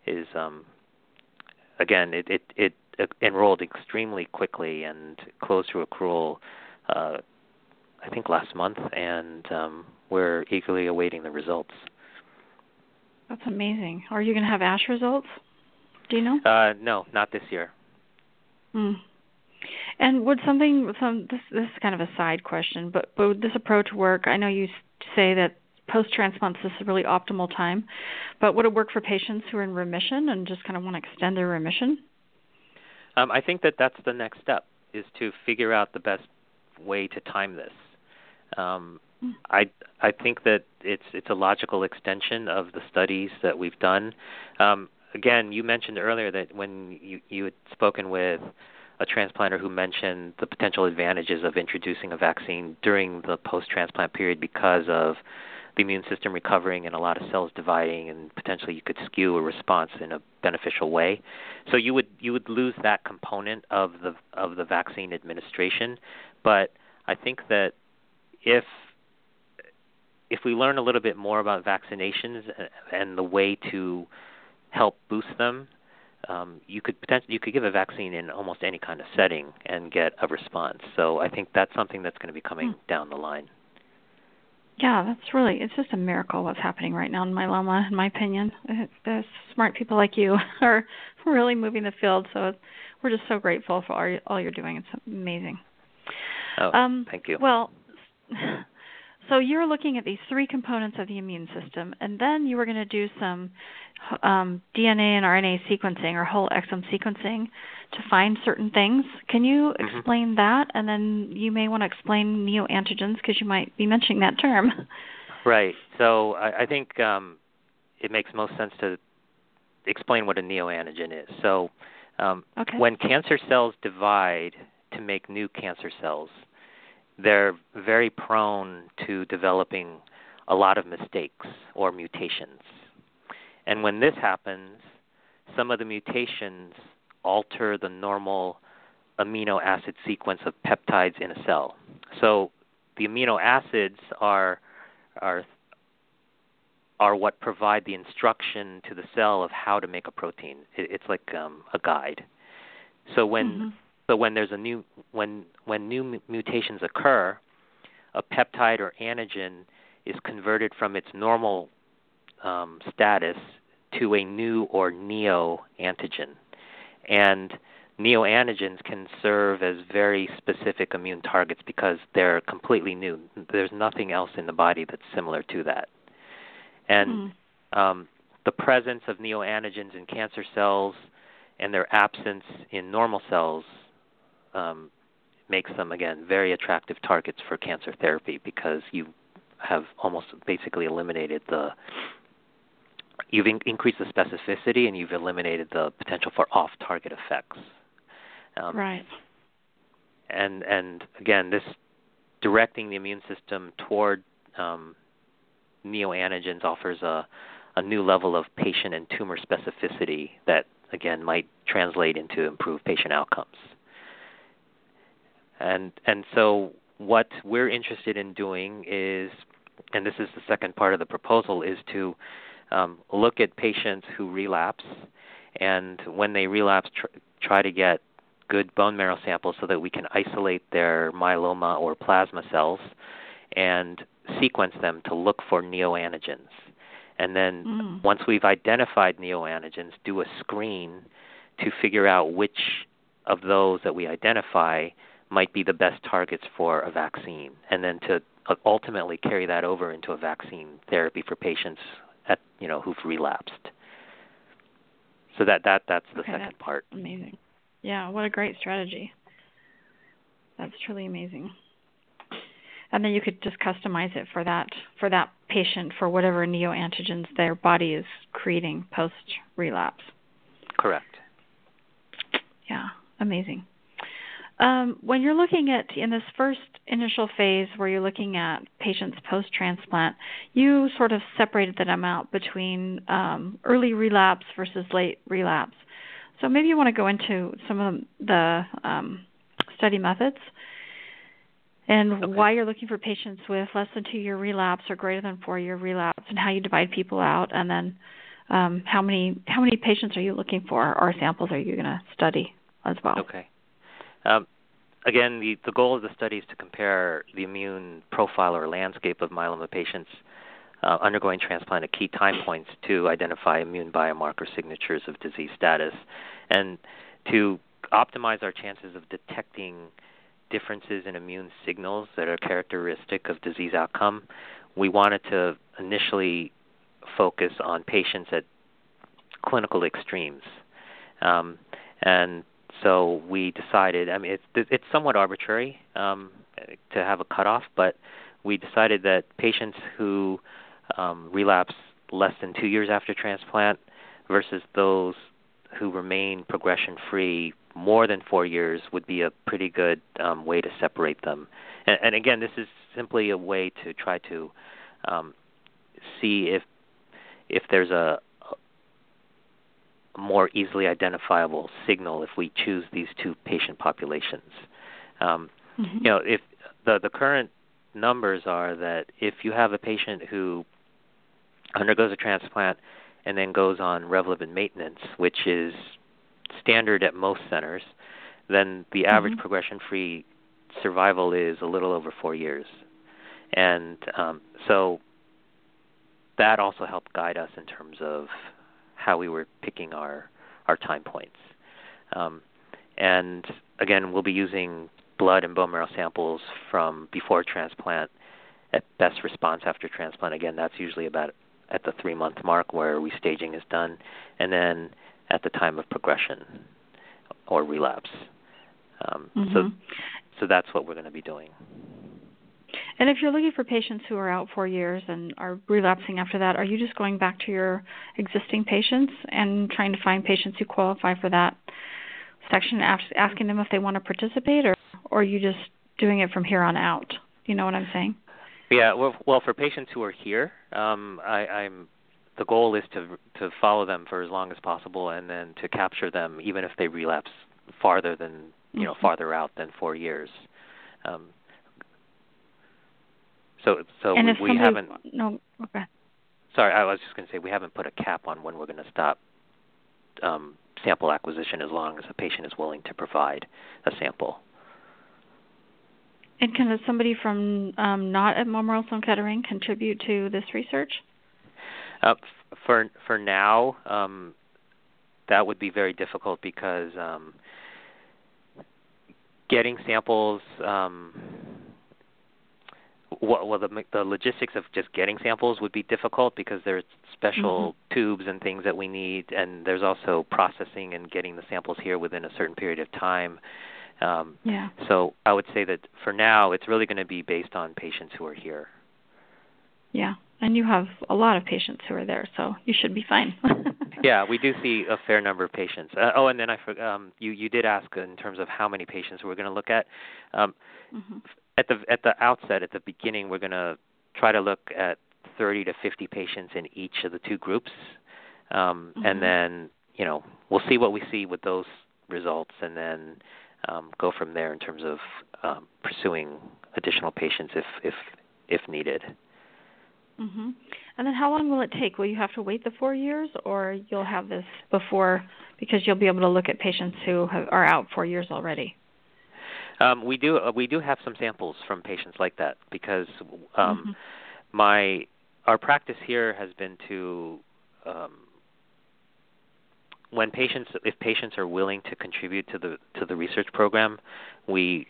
is um, again it, it it enrolled extremely quickly and closed to accrual. Uh, I think last month, and um, we're eagerly awaiting the results. That's amazing. Are you going to have ASH results? Do you know? Uh, no, not this year. Hmm. And would something some this this is kind of a side question, but, but would this approach work? I know you say that post transplant this is a really optimal time, but would it work for patients who are in remission and just kind of want to extend their remission? Um, I think that that's the next step is to figure out the best way to time this. Um, hmm. I I think that it's it's a logical extension of the studies that we've done. Um, again, you mentioned earlier that when you you had spoken with a transplanter who mentioned the potential advantages of introducing a vaccine during the post-transplant period because of the immune system recovering and a lot of cells dividing and potentially you could skew a response in a beneficial way. So you would you would lose that component of the of the vaccine administration, but I think that if if we learn a little bit more about vaccinations and the way to help boost them, um, you could potentially you could give a vaccine in almost any kind of setting and get a response. So I think that's something that's going to be coming hmm. down the line. Yeah, that's really it's just a miracle what's happening right now in myeloma, in my opinion. The smart people like you are really moving the field, so we're just so grateful for all, all you're doing. It's amazing. Oh, um, thank you. Well, so you're looking at these three components of the immune system, and then you were going to do some um, DNA and RNA sequencing or whole exome sequencing to find certain things. Can you mm-hmm. explain that? And then you may want to explain neoantigens because you might be mentioning that term. Right. So I, I think um, it makes most sense to explain what a neoantigen is. So um, okay. when cancer cells divide to make new cancer cells, they're very prone to developing a lot of mistakes or mutations. And when this happens, some of the mutations alter the normal amino acid sequence of peptides in a cell. So the amino acids are are are what provide the instruction to the cell of how to make a protein. it's like um, a guide. So when mm-hmm. So when there's a new when when new mutations occur, a peptide or antigen is converted from its normal um, status to a new or neo antigen, and neoantigens can serve as very specific immune targets because they're completely new. There's nothing else in the body that's similar to that. And mm. um, the presence of neoantigens in cancer cells and their absence in normal cells um, makes them, again, very attractive targets for cancer therapy because you have almost basically eliminated the you've in- increased the specificity and you've eliminated the potential for off-target effects. Um, right. And and again, this directing the immune system toward um, neoantigens offers a a new level of patient and tumor specificity that again might translate into improved patient outcomes. And and so what we're interested in doing is, and this is the second part of the proposal, is to um, look at patients who relapse, and when they relapse, tr- try to get good bone marrow samples so that we can isolate their myeloma or plasma cells and sequence them to look for neoantigens. And then mm. once we've identified neoantigens, do a screen to figure out which of those that we identify might be the best targets for a vaccine, and then to uh, ultimately carry that over into a vaccine therapy for patients at you know who've relapsed. So that that that's the okay, second that's part. Amazing. Yeah, what a great strategy. That's truly amazing. And then you could just customize it for that for that patient for whatever neoantigens their body is creating post relapse. Correct. Yeah, amazing. Um, when you're looking at in this first initial phase where you're looking at patients post transplant, you sort of separated them out between um, early relapse versus late relapse. So maybe you want to go into some of the um, study methods and okay. why you're looking for patients with less than two year relapse or greater than four year relapse, and how you divide people out, and then um, how many how many patients are you looking for, or samples are you going to study as well? Okay. Um, again, the, the goal of the study is to compare the immune profile or landscape of myeloma patients uh, undergoing transplant at key time points to identify immune biomarker signatures of disease status and to optimize our chances of detecting differences in immune signals that are characteristic of disease outcome. We wanted to initially focus on patients at clinical extremes. Um, and so we decided, I mean, it's, it's somewhat arbitrary um, to have a cutoff, but we decided that patients who um, relapse less than two years after transplant versus those who remain progression free more than four years would be a pretty good um, way to separate them. And, and, again, this is simply a way to try to um, see if if there's a, a more easily identifiable signal if we choose these two patient populations. Um, mm-hmm. You know, if the the current numbers are that if you have a patient who undergoes a transplant and then goes on Revlimid maintenance, which is standard at most centers, then the average mm-hmm. progression-free survival is a little over four years, and um, so that also helped guide us in terms of how we were picking our our time points. Um, and again, we'll be using blood and bone marrow samples from before transplant at best response after transplant. Again, that's usually about at the three month mark where restaging is done, and then at the time of progression or relapse. Um, mm-hmm. So, so that's what we're going to be doing. And if you're looking for patients who are out four years and are relapsing after that, are you just going back to your existing patients and trying to find patients who qualify for that section ask, asking them if they want to participate, or or are you just doing it from here on out? You know what I'm saying? Yeah. Well, well, for patients who are here, um, I, I'm the goal is to to follow them for as long as possible, and then to capture them even if they relapse farther than you know Mhm. farther out than four years. Um, so so and we, if we somebody, haven't. no, okay. Sorry, I was just going to say we haven't put a cap on when we're going to stop um, sample acquisition as long as the patient is willing to provide a sample. And can somebody from um, not at Memorial Sloan Kettering contribute to this research? Uh, f- for for now, um, that would be very difficult because um, getting samples. Well, well, the the logistics of just getting samples would be difficult because there's special tubes and things that we need, and there's also processing and getting the samples here within a certain period of time. Um, Yeah. so I would say that for now, it's really going to be based on patients who are here. Yeah. And you have a lot of patients who are there, so you should be fine. yeah, we do see a fair number of patients. Uh, oh, and then I um, you you did ask in terms of how many patients we're going to look at. Um, hmm at the at the outset, at the beginning, we're going to try to look at 30 to 50 patients in each of the two groups, um, Mhm. and then you know we'll see what we see with those results, and then um, go from there in terms of um, pursuing additional patients if if if needed. hmm And then how long will it take? Will you have to wait the four years, or you'll have this before because you'll be able to look at patients who have, are out four years already? Um, we do uh, we do have some samples from patients like that because um, Mhm. my our practice here has been to um, when patients if patients are willing to contribute to the to the research program, we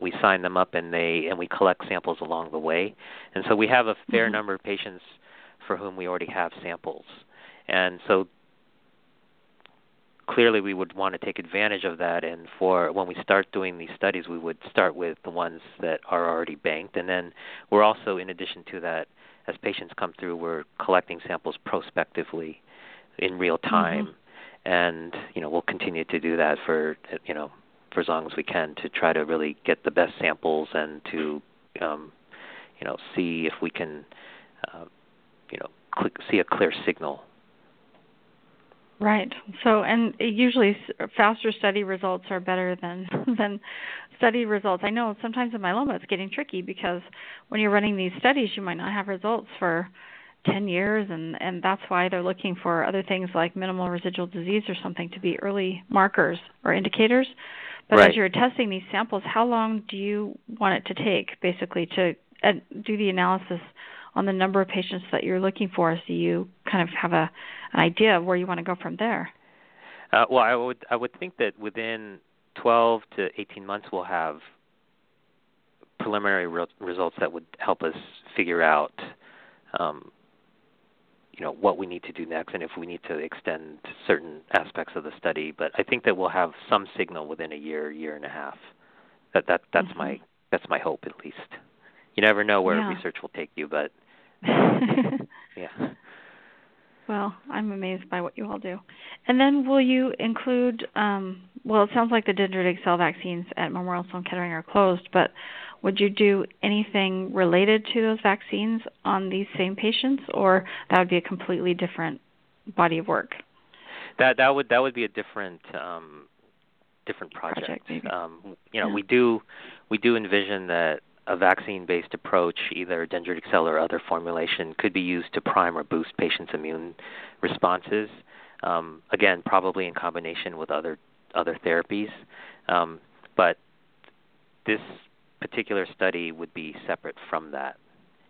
we sign them up and they and we collect samples along the way, and so we have a fair Mhm. number of patients for whom we already have samples, and so clearly we would want to take advantage of that and for when we start doing these studies we would start with the ones that are already banked. And then we're also in addition to that as patients come through we're collecting samples prospectively in real time. And you know we'll continue to do that for you know for as long as we can to try to really get the best samples and to um you know see if we can uh, you know cl- see a clear signal Right. So, and usually faster study results are better than than study results. I know sometimes in myeloma it's getting tricky because when you're running these studies, you might not have results for 10 years, and and that's why they're looking for other things like minimal residual disease or something to be early markers or indicators. But Right. as you're testing these samples, how long do you want it to take, basically, to uh, do the analysis on the number of patients that you're looking for, so you kind of have a an idea of where you want to go from there? Uh, well, I would I would think that within 12 to 18 months we'll have preliminary re- results that would help us figure out, um, you know, what we need to do next and if we need to extend certain aspects of the study. But I think that we'll have some signal within a year, year and a half. That that that's Mhm. my that's my hope at least. You never know where Yeah. research will take you, but yeah. well, I'm amazed by what you all do. And then will you include um well, it sounds like the dendritic cell vaccines at Memorial Sloan Kettering are closed, but would you do anything related to those vaccines on these same patients or that would be a completely different body of work? That that would that would be a different um, different project. Project. Um, you know, Yeah. we do we do envision that a vaccine-based approach, either dendritic cell or other formulation, could be used to prime or boost patients' immune responses. Um, again, probably in combination with other other therapies, um, but this particular study would be separate from that.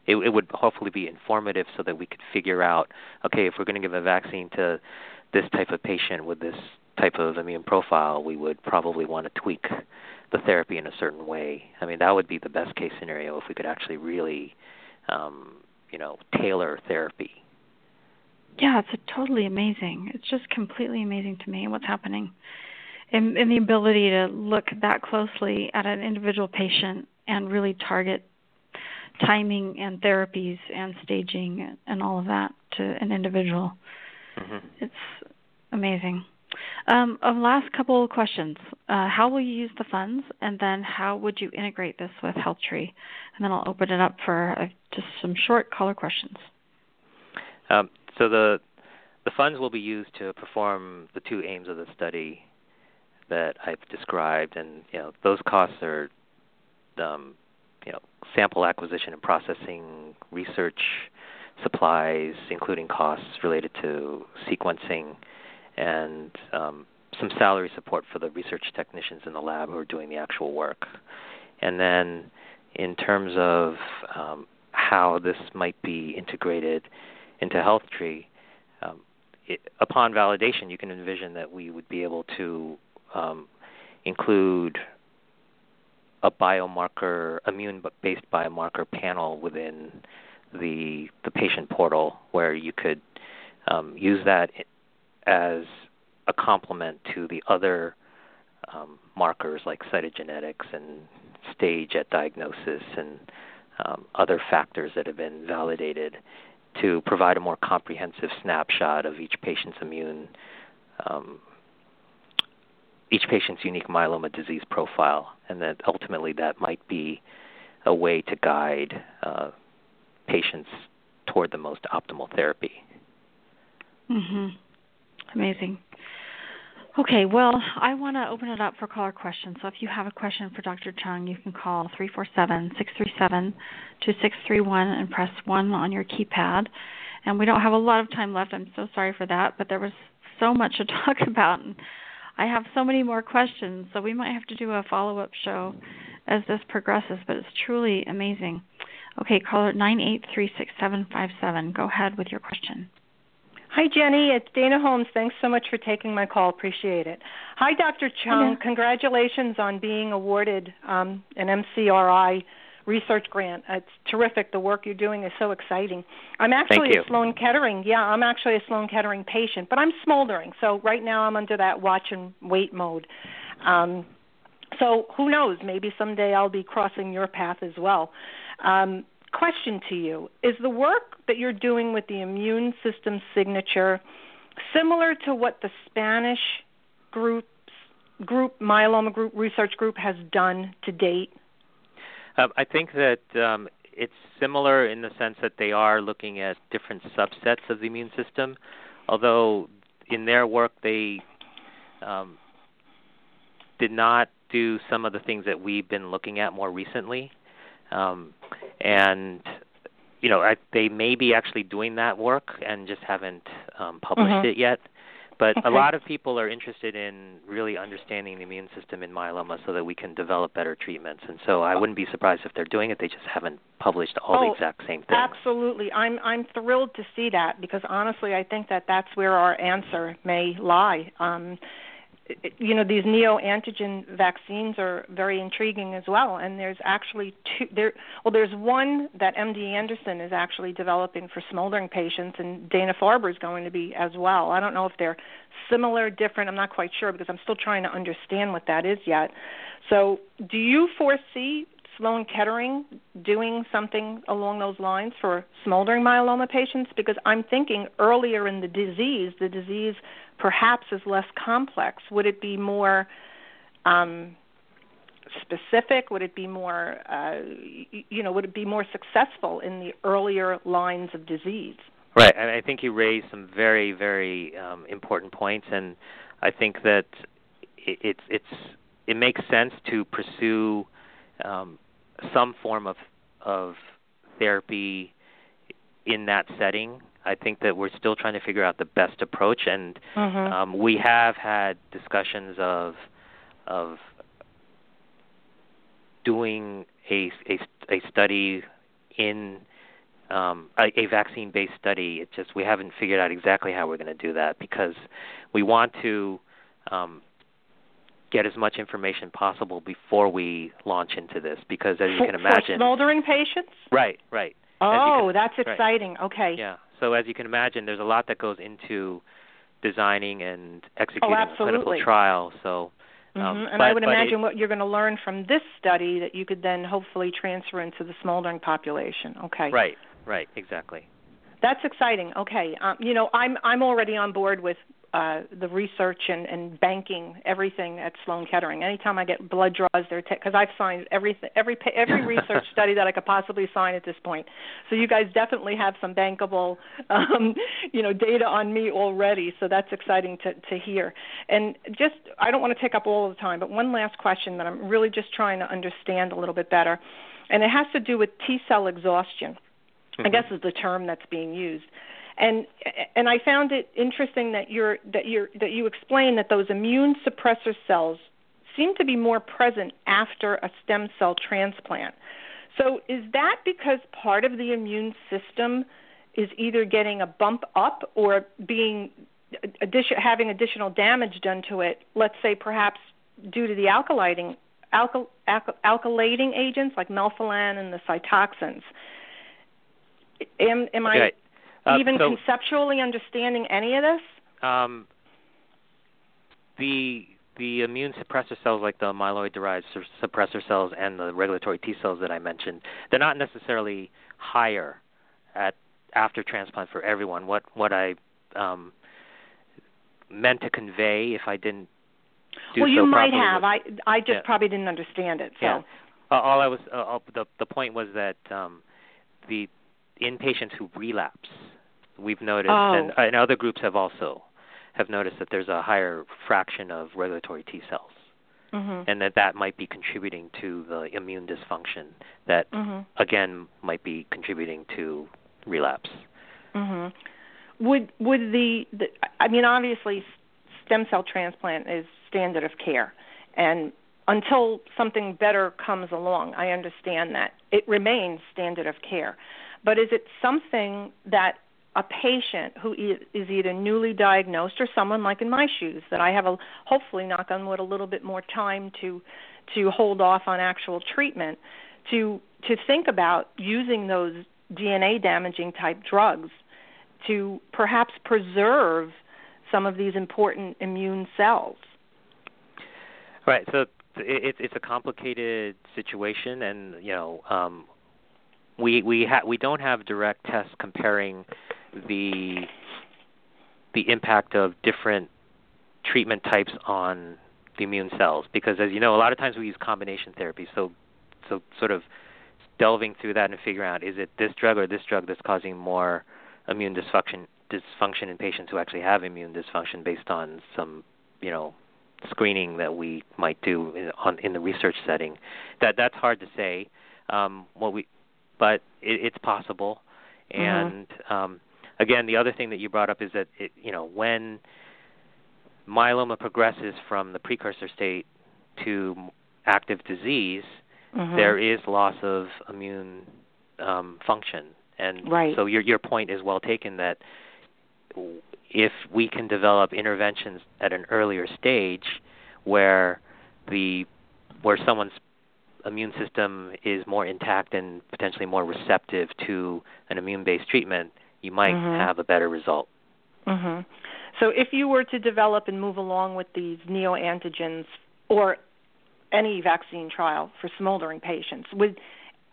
It, it would hopefully be informative so that we could figure out, okay, if we're going to give a vaccine to this type of patient with this type of immune profile, we would probably want to tweak the therapy in a certain way. I mean, that would be the best case scenario if we could actually really, um, you know, tailor therapy. Yeah, it's a totally amazing. It's just completely amazing to me what's happening. And, and the ability to look that closely at an individual patient and really target timing and therapies and staging and all of that to an individual. hmm It's amazing. Um, a last couple of questions. Uh, how will you use the funds, and then how would you integrate this with HealthTree? And then I'll open it up for uh, just some short caller questions. Um, so the the funds will be used to perform the two aims of the study that I've described, and you know those costs are um, you know sample acquisition and processing, research supplies, including costs related to sequencing, and um, some salary support for the research technicians in the lab who are doing the actual work. And then, in terms of um, how this might be integrated into HealthTree, um, it, upon validation, you can envision that we would be able to um, include a biomarker, immune-based biomarker panel within the the patient portal, where you could um, use that as a complement to the other um, markers like cytogenetics and stage at diagnosis and um, other factors that have been validated to provide a more comprehensive snapshot of each patient's immune, um, each patient's unique myeloma disease profile, and that ultimately that might be a way to guide uh, patients toward the most optimal therapy. Mhm. Amazing. Okay, well, I want to open it up for caller questions. So if you have a question for Dr. Chung, you can call 347-637-2631 and press 1 on your keypad. And we don't have a lot of time left. I'm so sorry for that, but there was so much to talk about and I have so many more questions, so we might have to do a follow-up show as this progresses, but it's truly amazing. Okay, caller 9836757. Go ahead with your question. Hi, Jenny. It's Dana Holmes. Thanks so much for taking my call. Appreciate it. Hi, Dr. Chung. Congratulations on being awarded um, an MCRI research grant. It's terrific. The work you're doing is so exciting. I'm actually a Sloan Kettering. Yeah, I'm actually a Sloan Kettering patient, but I'm smoldering. So right now I'm under that watch and wait mode. Um, so who knows? Maybe someday I'll be crossing your path as well. Um, question to you Is the work that you're doing with the immune system signature similar to what the Spanish groups, group, myeloma group, research group has done to date? Uh, I think that um, it's similar in the sense that they are looking at different subsets of the immune system, although in their work they um, did not do some of the things that we've been looking at more recently. Um, and you know, I, they may be actually doing that work and just haven't um, published mm-hmm. it yet. But okay. a lot of people are interested in really understanding the immune system in myeloma so that we can develop better treatments. And so I wouldn't be surprised if they're doing it. They just haven't published all oh, the exact same things. Absolutely. I'm I'm thrilled to see that because honestly, I think that that's where our answer may lie. Um, you know these neoantigen vaccines are very intriguing as well and there's actually two there well there's one that MD Anderson is actually developing for smoldering patients and Dana Farber is going to be as well. I don't know if they're similar different I'm not quite sure because I'm still trying to understand what that is yet. So do you foresee Sloan Kettering doing something along those lines for smoldering myeloma patients? Because I'm thinking earlier in the disease, the disease perhaps is less complex. Would it be more um, specific? Would it be more, uh, you know, would it be more successful in the earlier lines of disease? Right, and I think you raised some very, very um, important points, and I think that it, it's it's it makes sense to pursue um, some form of of therapy in that setting. I think that we're still trying to figure out the best approach, and mm-hmm. um, we have had discussions of of doing a a, a study in um, a, a vaccine-based study. It just we haven't figured out exactly how we're going to do that because we want to um, get as much information possible before we launch into this because as you can imagine for smoldering patients right right oh can, that's exciting right. okay yeah so as you can imagine there's a lot that goes into designing and executing oh, a clinical trial so mm-hmm. um, and but, I would imagine it, what you're going to learn from this study that you could then hopefully transfer into the smoldering population. Okay. Right, right, exactly. That's exciting. Okay, um, you know, I'm I'm already on board with uh, the research and, and banking everything at Sloan Kettering. Anytime I get blood draws, they're because I've signed every every every research study that I could possibly sign at this point. So you guys definitely have some bankable, um, you know, data on me already. So that's exciting to to hear. And just I don't want to take up all the time, but one last question that I'm really just trying to understand a little bit better, and it has to do with T cell exhaustion. Mm-hmm. I guess is the term that's being used and and I found it interesting that you're that you're that you explain that those immune suppressor cells seem to be more present after a stem cell transplant. So is that because part of the immune system is either getting a bump up or being addition, having additional damage done to it? Let's say perhaps due to the alkylating alkyl, alkyl, alkylating agents like melphalan and the Cytoxans. Am, am okay. I uh, even so, conceptually understanding any of this? Um, the the immune suppressor cells, like the myeloid-derived suppressor cells and the regulatory T cells that I mentioned, they're not necessarily higher at after transplant for everyone. What what I um, meant to convey, if I didn't do well, so you might have. was, I I just yeah. probably didn't understand it. So yeah. Uh, all I was uh, the the point was that um, the in patients who relapse we've noticed, oh. and, and other groups have also have noticed that there's a higher fraction of regulatory T cells, mm-hmm. and that that might be contributing to the immune dysfunction. That mm-hmm. again might be contributing to relapse. Mm-hmm. Would would the, the I mean obviously stem cell transplant is standard of care, and until something better comes along, I understand that it remains standard of care. But is it something that a patient who is either newly diagnosed or someone like in my shoes that I have a hopefully knock on wood a little bit more time to to hold off on actual treatment to to think about using those DNA damaging type drugs to perhaps preserve some of these important immune cells. Right. So it's it's a complicated situation, and you know um, we we ha- we don't have direct tests comparing the the impact of different treatment types on the immune cells. Because as you know a lot of times we use combination therapy. So so sort of delving through that and figuring out is it this drug or this drug that's causing more immune dysfunction dysfunction in patients who actually have immune dysfunction based on some you know screening that we might do in, on in the research setting? That that's hard to say. Um, what we but it, it's possible. Mm-hmm. and um, again, the other thing that you brought up is that it, you know when myeloma progresses from the precursor state to active disease, mm-hmm. there is loss of immune um, function, and right. so your your point is well taken that if we can develop interventions at an earlier stage where the where someone's immune system is more intact and potentially more receptive to an immune based treatment, you might mm-hmm. have a better result. Mm-hmm. So, if you were to develop and move along with these neoantigens or any vaccine trial for smoldering patients, would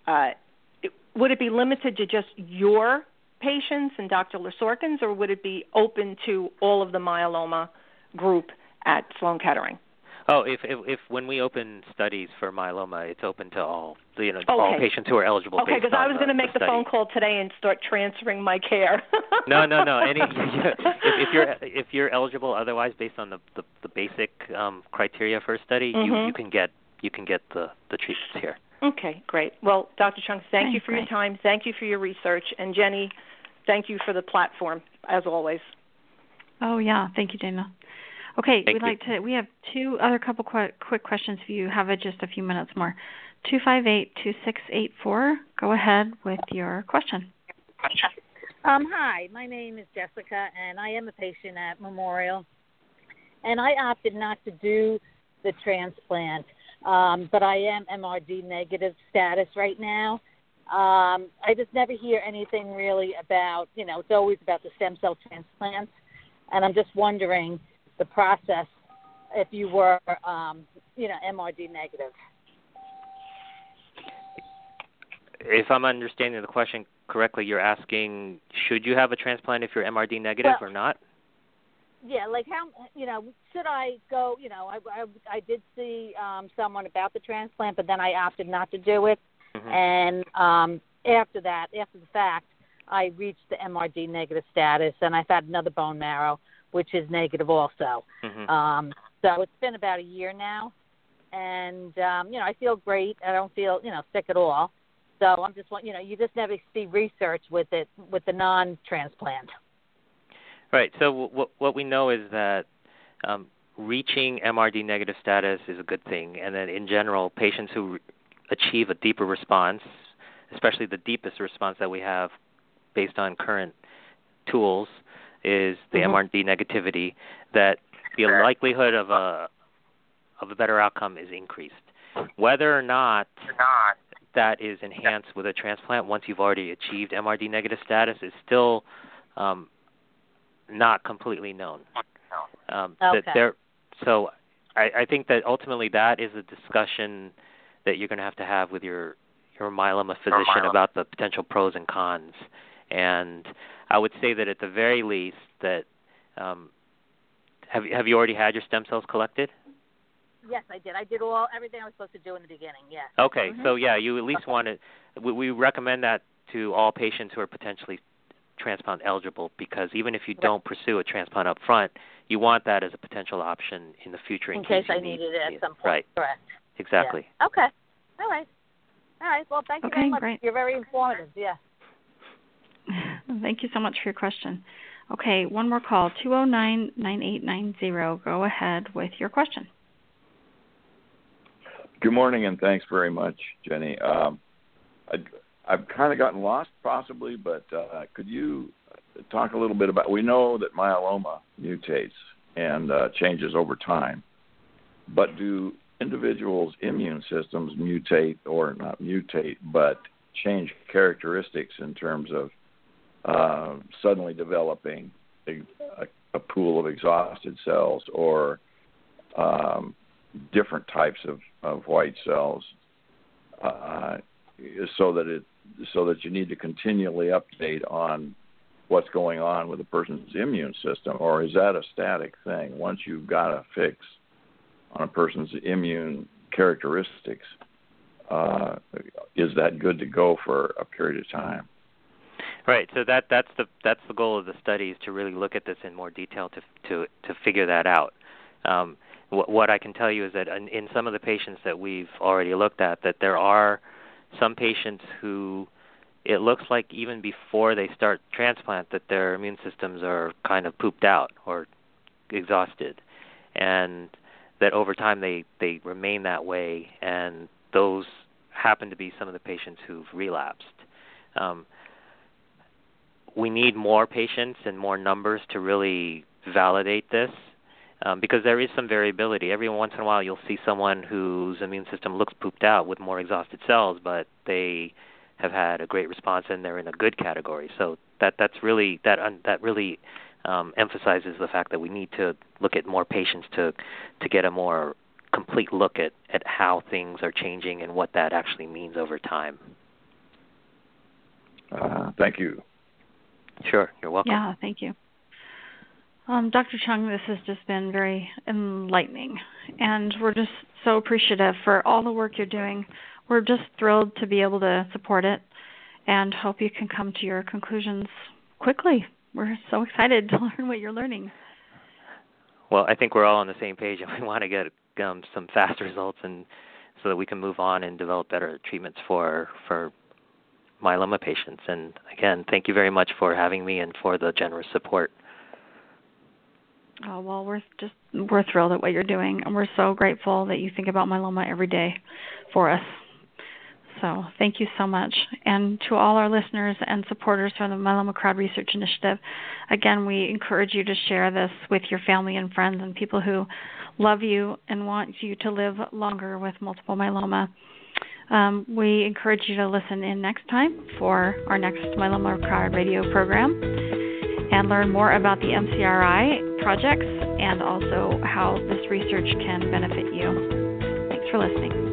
uh, would it be limited to just your patients and Dr. Lesokhin's, or would it be open to all of the myeloma group at Sloan Kettering? Oh, if if, if when we open studies for myeloma, it's open to all you know okay. all patients who are eligible. Okay, because I was going to make the, the, phone call today and start transferring my care. no, no, no. Any if, if you're if you're eligible otherwise based on the the, the basic um, criteria for a study, mm-hmm. you you can get you can get the the treatments here. Okay, great. Well, Dr. Chung, thank Thanks, you for great. your time. Thank you for your research, and Jenny, thank you for the platform as always. Oh yeah, thank you, Dana. Okay, Thank we'd you. like to. We have two other couple qu- quick questions if you have it just a few minutes more. Two five eight two six eight four. Go ahead with your question. Um, hi, my name is Jessica, and I am a patient at Memorial. And I opted not to do the transplant, um, but I am MRD negative status right now. Um, I just never hear anything really about, you know, it's always about the stem cell transplants. And I'm just wondering the process if you were, um, you know, MRD negative. If I'm understanding the question correctly, you're asking should you have a transplant if you're MRD negative Well- or not? yeah, like how you know should I go? You know, I I, I did see um, someone about the transplant, but then I opted not to do it. Mm-hmm. And um, after that, after the fact, I reached the MRD negative status, and I've had another bone marrow, which is negative also. Mhm. Um, so it's been about a year now, and um, you know I feel great. I don't feel you know sick at all. So I'm just want you know you just never see research with it with the non-transplant. Right. So what what we know is that um, reaching MRD negative status is a good thing, and then in general, patients who re- achieve a deeper response, especially the deepest response that we have based on current tools, is the Mhm. MRD negativity. That the likelihood of a of a better outcome is increased. Whether or not that is enhanced with a transplant once you've already achieved MRD negative status is still um, not completely known. Um, Okay. That there, so I, I think that ultimately that is a discussion that you're going to have to have with your your myeloma physician about the potential pros and cons. And I would say that at the very least that um, have have you already had your stem cells collected? Yes, I did. I did all everything I was supposed to do in the beginning. Yes. Okay, Mhm. so yeah, you at least want to. We, we recommend that to all patients who are potentially transplant eligible because even if you Right. don't pursue a transplant up front, you want that as a potential option in the future in, in case you I need needed it at some point. Right, Correct. exactly. Yeah. Okay. All right. All right. Well, thank you Okay, very much. great. You're very informative. Yeah. Thank you so much for your question. Okay, one more call 209 9890. Go ahead with your question. Good morning, and thanks very much, Jenny. Um, I, I've kind of gotten lost, possibly, but uh, could you talk a little bit about? We know that myeloma mutates and uh, changes over time, but do individuals' immune systems mutate, or not mutate, but change characteristics in terms of uh, suddenly developing a, a, a pool of exhausted cells or um, different types of, of white cells, uh, so that it so that you need to continually update on what's going on with a person's immune system, or is that a static thing? Once you've got a fix on a person's immune characteristics, uh, is that good to go for a period of time? Right. So that that's the that's the goal of the study is to really look at this in more detail to to to figure that out. Um, what, what I can tell you is that in, in some of the patients that we've already looked at, that there are some patients who it looks like even before they start transplant that their immune systems are kind of pooped out or exhausted, and that over time they they remain that way, and those happen to be some of the patients who've relapsed. Um, we need more patients and more numbers to really validate this um, because there is some variability. Every once in a while, you'll see someone whose immune system looks pooped out with more exhausted cells, but they have had a great response and they're in a good category. So that that's really that un, that really um, emphasizes the fact that we need to look at more patients to to get a more complete look at at how things are changing and what that actually means over time. Uh, thank you. Sure, you're welcome. Yeah, thank you. Um, Dr. Chung, this has just been very enlightening, and we're just so appreciative for all the work you're doing. We're just thrilled to be able to support it and hope you can come to your conclusions quickly. We're so excited to learn what you're learning. Well, I think we're all on the same page, and we want to get um, some fast results, and so that we can move on and develop better treatments for for myeloma patients. And again, thank you very much for having me and for the generous support. Oh, well, we're just we're thrilled at what you're doing, and we're so grateful that you think about myeloma every day for us. So, thank you so much. And to all our listeners and supporters from the Myeloma Crowd Research Initiative, again, we encourage you to share this with your family and friends and people who love you and want you to live longer with multiple myeloma. Um, we encourage you to listen in next time for our next Myeloma Crowd radio program and learn more about the MCRI projects and also how this research can benefit you. Thanks for listening.